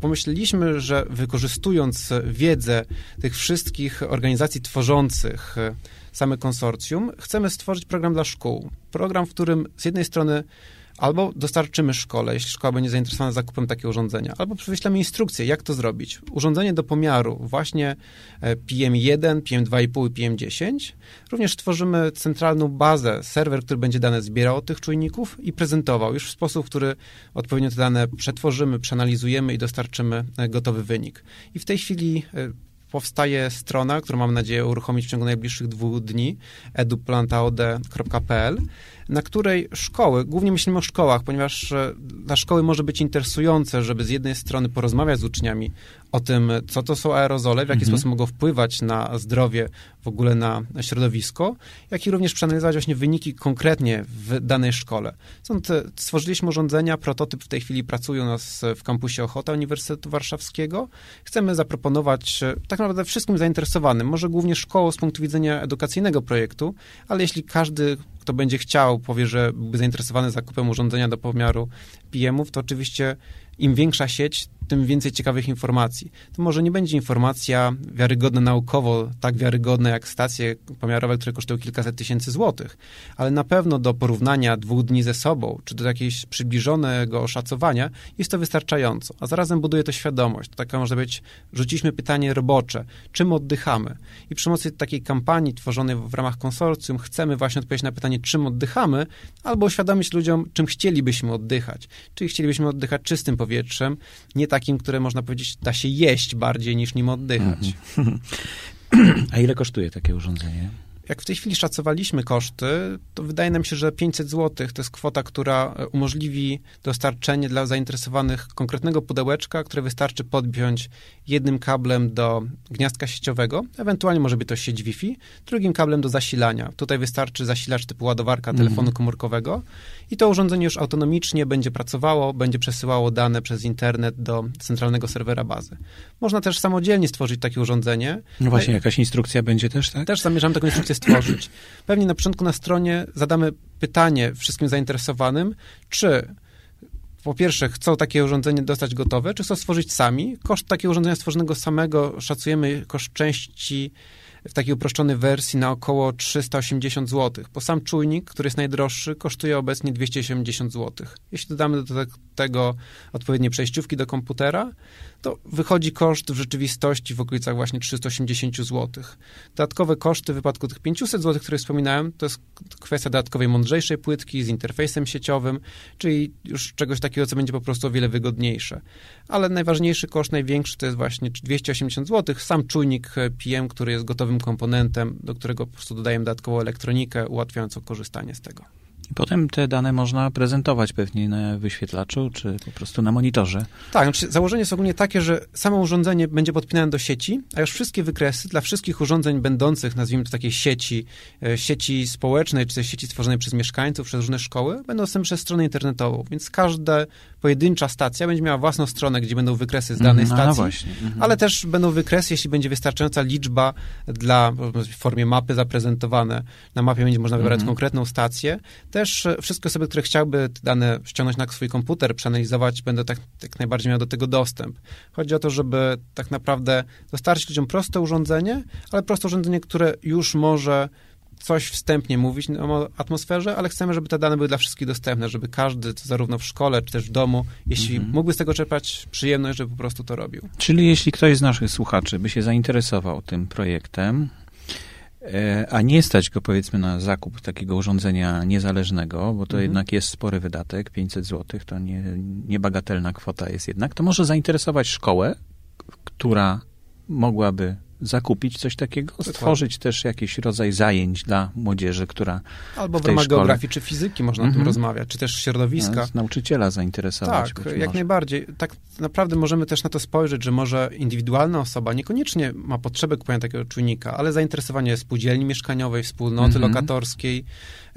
pomyśleliśmy, że wykorzystując wiedzę tych wszystkich organizacji tworzących same konsorcjum, chcemy stworzyć program dla szkół. Program, w którym z jednej strony albo dostarczymy szkole, jeśli szkoła będzie zainteresowana zakupem takiego urządzenia, albo wyślemy instrukcję, jak to zrobić. Urządzenie do pomiaru właśnie PM1, PM2,5 i PM10. Również tworzymy centralną bazę, serwer, który będzie dane zbierał od tych czujników i prezentował już w sposób, który odpowiednio te dane przetworzymy, przeanalizujemy i dostarczymy e, gotowy wynik. I w tej chwili e, powstaje strona, którą mam nadzieję uruchomić w ciągu najbliższych dwóch dni, eduplantaod.pl, na której szkoły, głównie myślimy o szkołach, ponieważ e, dla szkoły może być interesujące, żeby z jednej strony porozmawiać z uczniami o tym, co to są aerozole, w jaki mhm. sposób mogą wpływać na zdrowie, w ogóle na środowisko, jak i również przeanalizować właśnie wyniki konkretnie w danej szkole. Stąd e, stworzyliśmy urządzenia, prototyp w tej chwili pracuje u nas w kampusie Ochota Uniwersytetu Warszawskiego. Chcemy zaproponować e, tak naprawdę wszystkim zainteresowanym, może głównie szkołom z punktu widzenia edukacyjnego projektu, ale jeśli każdy kto będzie chciał, powie, że byłby zainteresowany zakupem urządzenia do pomiaru PM-ów, to oczywiście im większa sieć, tym więcej ciekawych informacji. To może nie będzie informacja wiarygodna naukowo, tak wiarygodna jak stacje pomiarowe, które kosztują kilkaset tysięcy złotych, ale na pewno do porównania dwóch dni ze sobą, czy do jakiegoś przybliżonego oszacowania, jest to wystarczająco. A zarazem buduje to świadomość. To taka może być, rzuciliśmy pytanie robocze, czym oddychamy? I przy pomocy takiej kampanii tworzonej w ramach konsorcjum chcemy właśnie odpowiedzieć na pytanie, czym oddychamy, albo uświadomić ludziom, czym chcielibyśmy oddychać. Czyli chcielibyśmy oddychać czystym powietrzem, nie takim, które można powiedzieć da się jeść bardziej niż nim oddychać. A ile kosztuje takie urządzenie? Jak w tej chwili szacowaliśmy koszty, to wydaje nam się, że 500 zł to jest kwota, która e, umożliwi dostarczenie dla zainteresowanych konkretnego pudełeczka, które wystarczy podpiąć jednym kablem do gniazdka sieciowego, ewentualnie może być to sieć Wi-Fi, drugim kablem do zasilania. Tutaj wystarczy zasilacz typu ładowarka telefonu mm -hmm. komórkowego i to urządzenie już autonomicznie będzie pracowało, będzie przesyłało dane przez internet do centralnego serwera bazy. Można też samodzielnie stworzyć takie urządzenie. No właśnie, jakaś instrukcja będzie też, tak? Też zamierzamy taką instrukcję stworzyć. Pewnie na początku na stronie zadamy pytanie wszystkim zainteresowanym, czy po pierwsze chcą takie urządzenie dostać gotowe, czy chcą stworzyć sami. Koszt takiego urządzenia stworzonego samego szacujemy koszt części w takiej uproszczonej wersji na około 380 zł, bo sam czujnik, który jest najdroższy, kosztuje obecnie 280 zł. Jeśli dodamy do tego odpowiednie przejściówki do komputera, to wychodzi koszt w rzeczywistości w okolicach właśnie 380 zł. Dodatkowe koszty w wypadku tych 500 zł, które wspominałem, to jest kwestia dodatkowej, mądrzejszej płytki z interfejsem sieciowym, czyli już czegoś takiego, co będzie po prostu o wiele wygodniejsze. Ale najważniejszy koszt, największy to jest właśnie 280 zł, sam czujnik PM, który jest gotowym komponentem, do którego po prostu dodajemy dodatkową elektronikę, ułatwiającą korzystanie z tego. I potem te dane można prezentować pewnie na wyświetlaczu, czy po prostu na monitorze. Tak, znaczy założenie jest ogólnie takie, że samo urządzenie będzie podpinane do sieci, a już wszystkie wykresy dla wszystkich urządzeń będących, nazwijmy to takiej sieci, e, sieci społecznej, czy też sieci stworzonej przez mieszkańców, przez różne szkoły, będą dostępne przez stronę internetową, więc każda pojedyncza stacja będzie miała własną stronę, gdzie będą wykresy z danej mm, stacji, no mm. ale też będą wykresy, jeśli będzie wystarczająca liczba dla, w formie mapy zaprezentowane. Na mapie będzie można wybrać mm. konkretną stację, też wszystkie osoby, które chciałyby te dane ściągnąć na swój komputer, przeanalizować, będą tak, tak najbardziej miały do tego dostęp. Chodzi o to, żeby tak naprawdę dostarczyć ludziom proste urządzenie, ale proste urządzenie, które już może coś wstępnie mówić o atmosferze, ale chcemy, żeby te dane były dla wszystkich dostępne, żeby każdy, zarówno w szkole, czy też w domu, jeśli mhm. mógłby z tego czerpać przyjemność, żeby po prostu to robił. Czyli jeśli ktoś z naszych słuchaczy by się zainteresował tym projektem, a nie stać go powiedzmy na zakup takiego urządzenia niezależnego, bo to mhm. jednak jest spory wydatek, 500 zł, to nie, niebagatelna kwota jest jednak, to może zainteresować szkołę, która mogłaby zakupić coś takiego, stworzyć też jakiś rodzaj zajęć dla młodzieży, która Albo w, w ramach szkole... geografii czy fizyki można mm -hmm. o tym mhm. rozmawiać, czy też środowiska. nauczyciela zainteresować. Tak, jak najbardziej. Tak naprawdę możemy też na to spojrzeć, że może indywidualna osoba niekoniecznie ma potrzebę kupowania takiego czujnika, ale zainteresowanie spółdzielni mieszkaniowej, wspólnoty mm -hmm. lokatorskiej,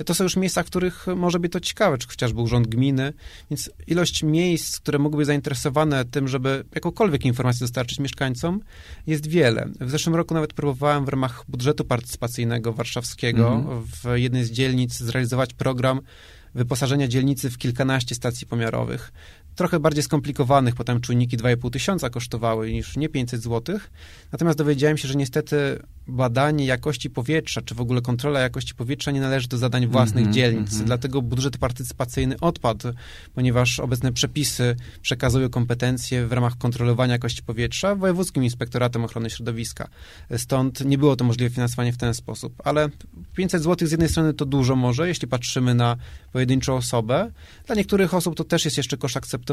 to są już miejsca, w których może być to ciekawe, czy chociażby urząd gminy, więc ilość miejsc, które mogłyby zainteresowane tym, żeby jakąkolwiek informację dostarczyć mieszkańcom, jest wiele. W zeszłym roku nawet próbowałem w ramach budżetu partycypacyjnego warszawskiego mm. w jednej z dzielnic zrealizować program wyposażenia dzielnicy w kilkanaście stacji pomiarowych trochę bardziej skomplikowanych, potem czujniki 2,5 tysiąca kosztowały niż nie 500 zł. Natomiast dowiedziałem się, że niestety badanie jakości powietrza, czy w ogóle kontrola jakości powietrza nie należy do zadań własnych mm -hmm, dzielnic. Mm -hmm. Dlatego budżet partycypacyjny odpadł, ponieważ obecne przepisy przekazują kompetencje w ramach kontrolowania jakości powietrza Wojewódzkim Inspektoratem Ochrony Środowiska. Stąd nie było to możliwe finansowanie w ten sposób. Ale 500 zł z jednej strony to dużo może, jeśli patrzymy na pojedynczą osobę. Dla niektórych osób to też jest jeszcze koszt akceptowalny,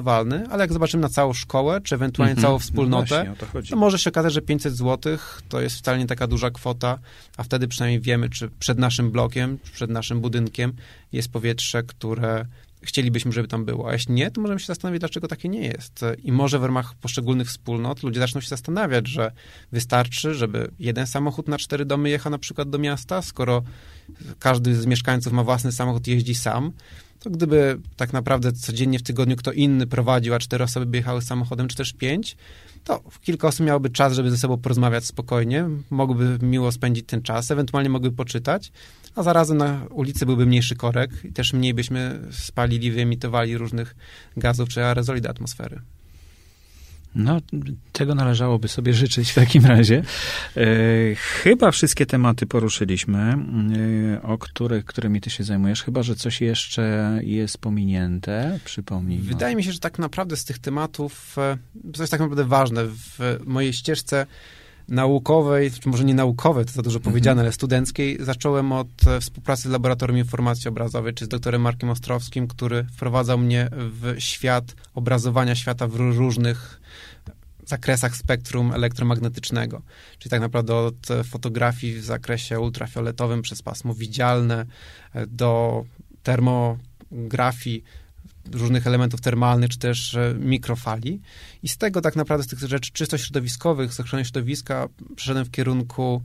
ale jak zobaczymy na całą szkołę, czy ewentualnie mm -hmm. całą wspólnotę, no właśnie, to, to może się okazać, że 500 zł to jest wcale nie taka duża kwota, a wtedy przynajmniej wiemy, czy przed naszym blokiem, przed naszym budynkiem jest powietrze, które chcielibyśmy, żeby tam było. A jeśli nie, to możemy się zastanowić, dlaczego takie nie jest. I może w ramach poszczególnych wspólnot ludzie zaczną się zastanawiać, że wystarczy, żeby jeden samochód na cztery domy jechał na przykład do miasta, skoro każdy z mieszkańców ma własny samochód i jeździ sam, to gdyby tak naprawdę codziennie w tygodniu kto inny prowadził, a cztery osoby by jechały samochodem, czy też pięć, to kilka osób miałoby czas, żeby ze sobą porozmawiać spokojnie, mogłyby miło spędzić ten czas, ewentualnie mogłyby poczytać, a zarazem na ulicy byłby mniejszy korek i też mniej byśmy spalili, wyemitowali różnych gazów czy aerozoli do atmosfery. No, tego należałoby sobie życzyć w takim razie. E, chyba wszystkie tematy poruszyliśmy, e, o których, którymi ty się zajmujesz, chyba, że coś jeszcze jest pominięte. Przypomnij. Wydaje mi się, że tak naprawdę z tych tematów, e, jest tak naprawdę ważne, w mojej ścieżce naukowej, czy może nie naukowej, to za dużo mhm. powiedziane, ale studenckiej, zacząłem od współpracy z Laboratorium Informacji Obrazowej, czy z doktorem Markiem Ostrowskim, który wprowadzał mnie w świat obrazowania świata w różnych zakresach spektrum elektromagnetycznego. Czyli tak naprawdę od fotografii w zakresie ultrafioletowym przez pasmo widzialne do termografii różnych elementów termalnych, czy też e, mikrofali. I z tego tak naprawdę, z tych rzeczy czysto środowiskowych, z ochrony środowiska, przeszedłem w kierunku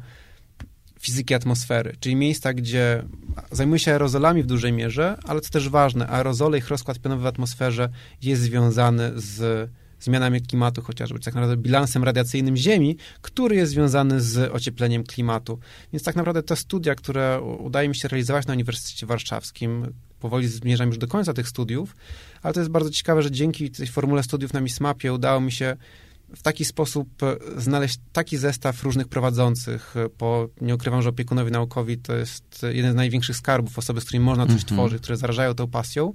fizyki atmosfery, czyli miejsca, gdzie zajmuje się aerozolami w dużej mierze, ale co też ważne, aerozole, ich rozkład pionowy w atmosferze jest związany z zmianami klimatu chociażby, czy tak naprawdę bilansem radiacyjnym Ziemi, który jest związany z ociepleniem klimatu. Więc tak naprawdę te studia, które udaje mi się realizować na Uniwersytecie Warszawskim, powoli zmierzam już do końca tych studiów, ale to jest bardzo ciekawe, że dzięki tej formule studiów na MISMAPie udało mi się w taki sposób e, znaleźć taki zestaw różnych prowadzących, e, bo nie ukrywam, że opiekunowie naukowi to jest jeden z największych skarbów, osoby, z którymi można coś mm -hmm. tworzyć, które zarażają tą pasją,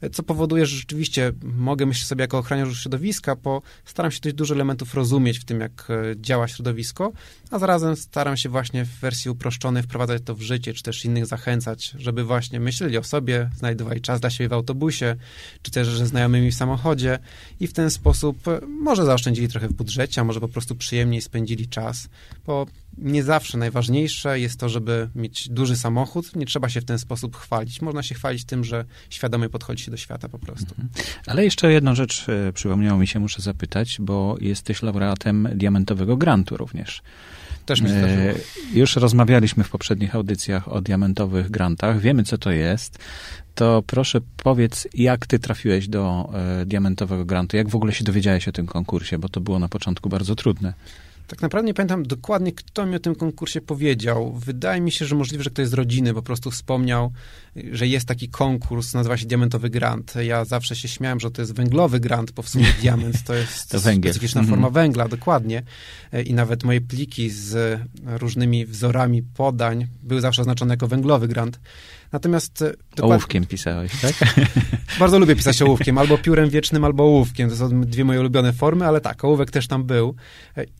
e, co powoduje, że rzeczywiście mogę myśleć sobie jako ochroniarz środowiska, bo staram się dość dużo elementów rozumieć w tym, jak działa środowisko, a zarazem staram się właśnie w wersji uproszczonej wprowadzać to w życie, czy też innych zachęcać, żeby właśnie myśleli o sobie, znajdowali czas dla siebie w autobusie, czy też ze znajomymi w samochodzie i w ten sposób może zaoszczędzili trochę w budżecie, a może po prostu przyjemniej spędzili czas, bo nie zawsze najważniejsze jest to, żeby mieć duży samochód. Nie trzeba się w ten sposób chwalić. Można się chwalić tym, że świadomie podchodzi się do świata po prostu. Mhm. Ale jeszcze jedną rzecz e, przypomniało mi się, muszę zapytać, bo jesteś laureatem diamentowego grantu również. Też mi e, Już rozmawialiśmy w poprzednich audycjach o diamentowych grantach. Wiemy, co to jest. To proszę powiedz, jak ty trafiłeś do e, diamentowego grantu? Jak w ogóle się dowiedziałeś o tym konkursie? Bo to było na początku bardzo trudne. Tak naprawdę nie pamiętam dokładnie, kto mi o tym konkursie powiedział. Wydaje mi się, że możliwe, że ktoś z rodziny po prostu wspomniał, że jest taki konkurs, nazywa się Diamentowy Grant. Ja zawsze się śmiałem, że to jest węglowy grant, bo w sumie diament to jest to specyficzna mm -hmm. forma węgla, dokładnie. I nawet moje pliki z różnymi wzorami podań były zawsze oznaczone jako węglowy grant. Natomiast... E, dokład... Ołówkiem pisałeś, tak? Bardzo lubię pisać ołówkiem, albo piórem wiecznym, albo ołówkiem. To są dwie moje ulubione formy, ale tak, ołówek też tam był.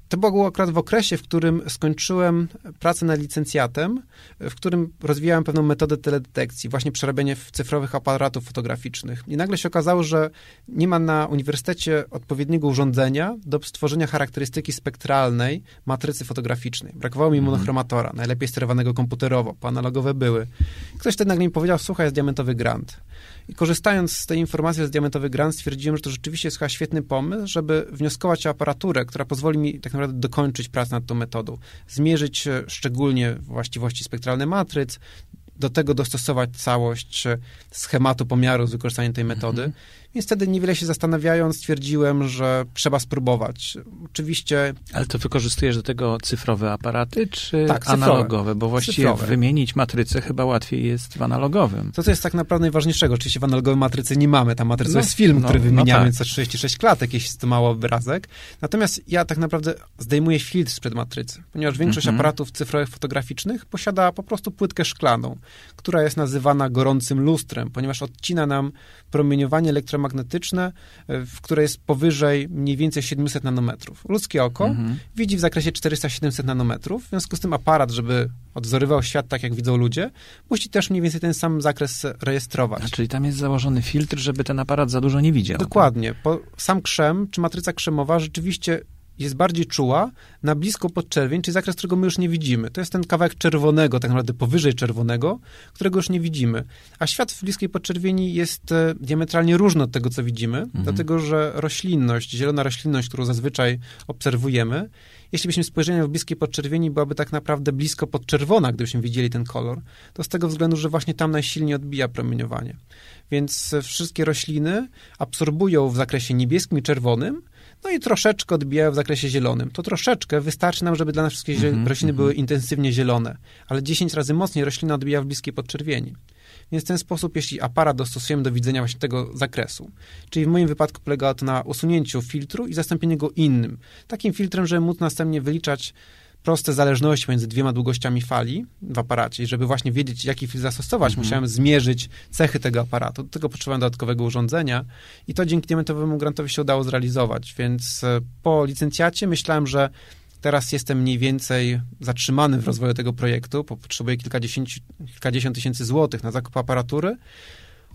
To było akurat w okresie, w którym skończyłem pracę nad licencjatem, w którym rozwijałem pewną metodę teledetekcji, właśnie przerabianie cyfrowych aparatów fotograficznych. I nagle się okazało, że nie ma na uniwersytecie odpowiedniego urządzenia do stworzenia charakterystyki spektralnej matrycy fotograficznej. Brakowało mi mhm. monochromatora, najlepiej sterowanego komputerowo, bo analogowe były. Ktoś wtedy nagle mi powiedział, słuchaj, jest diamentowy grant. I korzystając z tej informacji z diamentowy grant, stwierdziłem, że to rzeczywiście jest chyba świetny pomysł, żeby wnioskować o aparaturę, która pozwoli mi tak naprawdę dokończyć pracę nad tą metodą. Zmierzyć e, szczególnie właściwości spektralne matryc, do tego dostosować całość e, schematu pomiaru z wykorzystaniem tej metody. Mhm. Więc wtedy niewiele się zastanawiając stwierdziłem, że trzeba spróbować. Oczywiście... Ale to wykorzystujesz do tego cyfrowe aparaty, czy tak, analogowe? Bo właściwie cyfrowe. wymienić matrycę chyba łatwiej jest w analogowym. To, co jest tak naprawdę najważniejszego. Oczywiście w analogowym matrycy nie mamy. Ta matryca no, jest film, no, który no wymieniamy no tak. co 36 klatek, jeśli to mało obrazek. Natomiast ja tak naprawdę zdejmuję filtr sprzed matrycy, ponieważ większość mhm. aparatów cyfrowych fotograficznych posiada po prostu płytkę szklaną, która jest nazywana gorącym lustrem, ponieważ odcina nam promieniowanie elektromagnetyczne, e, w które jest powyżej mniej więcej 700 nanometrów. Ludzkie oko mhm. widzi w zakresie 400-700 nanometrów, w związku z tym aparat, żeby odwzorywał świat tak, jak widzą ludzie, musi też mniej więcej ten sam zakres rejestrować. A, czyli tam jest założony filtr, żeby ten aparat za dużo nie widział. Dokładnie. Po, sam krzem, czy matryca krzemowa rzeczywiście jest bardziej czuła na blisko podczerwień, czyli zakres, którego my już nie widzimy. To jest ten kawałek czerwonego, tak naprawdę powyżej czerwonego, którego już nie widzimy. A świat w bliskiej podczerwieni jest e, diametralnie różny od tego, co widzimy, mhm. dlatego że roślinność, zielona roślinność, którą zazwyczaj obserwujemy, jeśli byśmy spojrzeli w bliskiej podczerwieni, byłaby tak naprawdę blisko podczerwona, gdybyśmy widzieli ten kolor, to z tego względu, że właśnie tam najsilniej odbija promieniowanie. Więc wszystkie rośliny absorbują w zakresie niebieskim i czerwonym, no i troszeczkę odbijają w zakresie zielonym. To troszeczkę wystarczy nam, żeby dla nas wszystkie mm -hmm, rośliny mm -hmm. były intensywnie zielone, ale 10 razy mocniej roślina odbija w bliskiej podczerwieni. Więc w ten sposób, jeśli aparat dostosujemy do widzenia właśnie tego zakresu, czyli w moim wypadku polegało to na usunięciu filtru i zastąpieniu go innym. Takim filtrem, żeby móc następnie wyliczać proste zależności między dwiema długościami fali w aparacie i żeby właśnie wiedzieć, jaki filtr zastosować, Mhm. musiałem zmierzyć cechy tego aparatu. Do tego potrzebowałem dodatkowego urządzenia i to dzięki diamentowemu grantowi się udało zrealizować, więc e, po licencjacie myślałem, że teraz jestem mniej więcej zatrzymany w rozwoju tego projektu, bo potrzebuję kilkadziesiąt, kilkadziesiąt tysięcy złotych na zakup aparatury.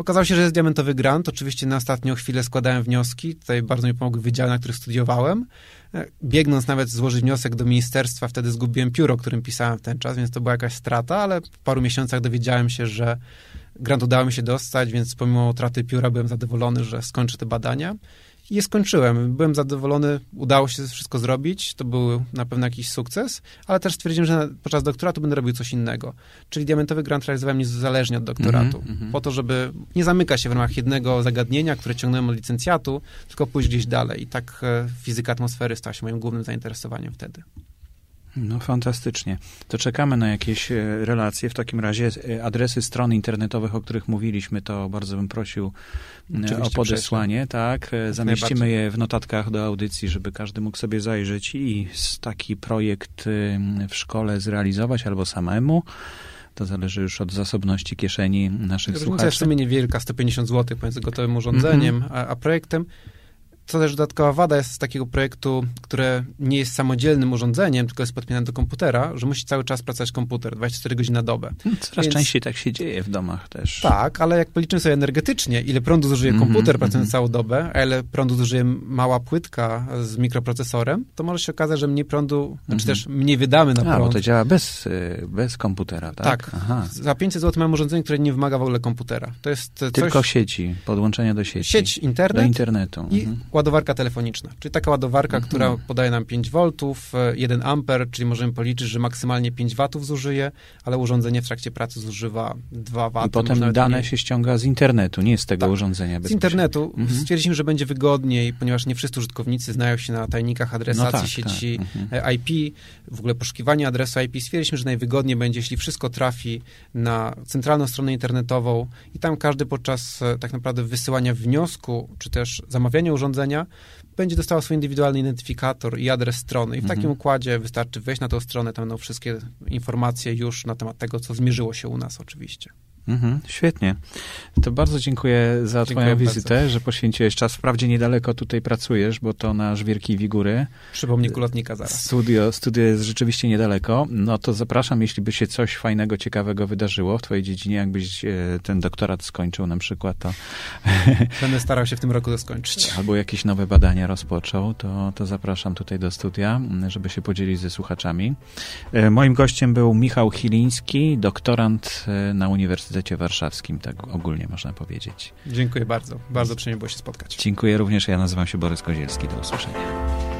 Okazało się, że jest diamentowy grant. Oczywiście na ostatnią chwilę składałem wnioski. Tutaj bardzo mi pomogły wydziały, na których studiowałem. E, Biegnąc nawet złożyć wniosek do ministerstwa, wtedy zgubiłem pióro, którym pisałem w ten czas, więc to była jakaś strata, ale w paru miesiącach dowiedziałem się, że grant udało mi się dostać, więc pomimo utraty pióra byłem zadowolony, że skończę te badania. I je skończyłem. Byłem zadowolony, udało się wszystko zrobić, to był na pewno jakiś sukces, ale też stwierdziłem, że podczas doktoratu będę robił coś innego. Czyli diamentowy grant realizowałem niezależnie od doktoratu, Mhm, mhm. po to, żeby nie zamykać się w ramach jednego zagadnienia, które ciągnąłem od licencjatu, tylko pójść gdzieś dalej. I tak e, fizyka atmosfery stała się moim głównym zainteresowaniem wtedy. No fantastycznie. To czekamy na jakieś e, relacje. W takim razie e, adresy stron internetowych, o których mówiliśmy, to bardzo bym prosił e, Oczywiście o podesłanie. Tak, zamieścimy je w notatkach do audycji, żeby każdy mógł sobie zajrzeć i taki projekt w szkole zrealizować albo samemu. To zależy już od zasobności kieszeni naszych Różnica jest w słuchaczy. sumie niewielka, 150 zł pomiędzy gotowym urządzeniem Mhm. a, a projektem. Co też dodatkowa wada jest z takiego projektu, które nie jest samodzielnym urządzeniem, tylko jest podpięte do komputera, że musi cały czas pracować komputer, 24 godziny na dobę. Coraz Więc- częściej tak się dzieje w domach też. Tak, ale jak policzymy sobie energetycznie, ile prądu zużyje Mhm, komputer pracując mhm. całą dobę, a ile prądu zużyje mała płytka z mikroprocesorem, to może się okazać, że mniej prądu, znaczy Mhm. też mniej wydamy na A, bo prąd. to działa bez, e, bez komputera, tak? Tak. Aha. Za 500 zł mamy urządzenie, które nie wymaga w ogóle komputera. To jest e, Tylko coś, sieci, podłączenia do sieci. sieć, do internet, internetu. i Mhm. Ładowarka telefoniczna. Czyli taka ładowarka, Mhm. która podaje nam 5 V, 1 amper, czyli możemy policzyć, że maksymalnie 5 watów zużyje, ale urządzenie w trakcie pracy zużywa 2 W. I potem dane się ściąga z internetu, nie z tego Tak. urządzenia. Z internetu Mhm. stwierdziliśmy, że będzie wygodniej, ponieważ nie wszyscy użytkownicy znają się na tajnikach adresacji No tak, sieci tak. Mhm. e, IP, w ogóle poszukiwanie adresu IP. Stwierdziliśmy, że najwygodniej będzie, jeśli wszystko trafi na centralną stronę internetową i tam każdy podczas e, tak naprawdę wysyłania wniosku, czy też zamawiania urządzenia, będzie dostał swój indywidualny identyfikator i adres strony. I w Mhm. takim układzie wystarczy wejść na tą stronę, tam będą wszystkie informacje już na temat tego, co zmierzyło się u nas oczywiście. Mhm, świetnie. To bardzo dziękuję za Dziękuję twoją bardzo. wizytę, że poświęciłeś czas. Wprawdzie niedaleko tutaj pracujesz, bo to na Żwierki Wigury. Przy pomniku lotnika zaraz. Studio, studio jest rzeczywiście niedaleko. No to zapraszam, jeśli by się coś fajnego, ciekawego wydarzyło w twojej dziedzinie, jakbyś e, ten doktorat skończył na przykład, to Będę starał się w tym roku to skończyć. albo jakieś nowe badania rozpoczął, to, to zapraszam tutaj do studia, żeby się podzielić ze słuchaczami. E, Moim gościem był Michał Chiliński, doktorant e, na Uniwersytecie Warszawskim, tak ogólnie można powiedzieć. Dziękuję bardzo. Bardzo przyjemnie było się spotkać. Dziękuję również, ja nazywam się Borys Kozielski, do usłyszenia.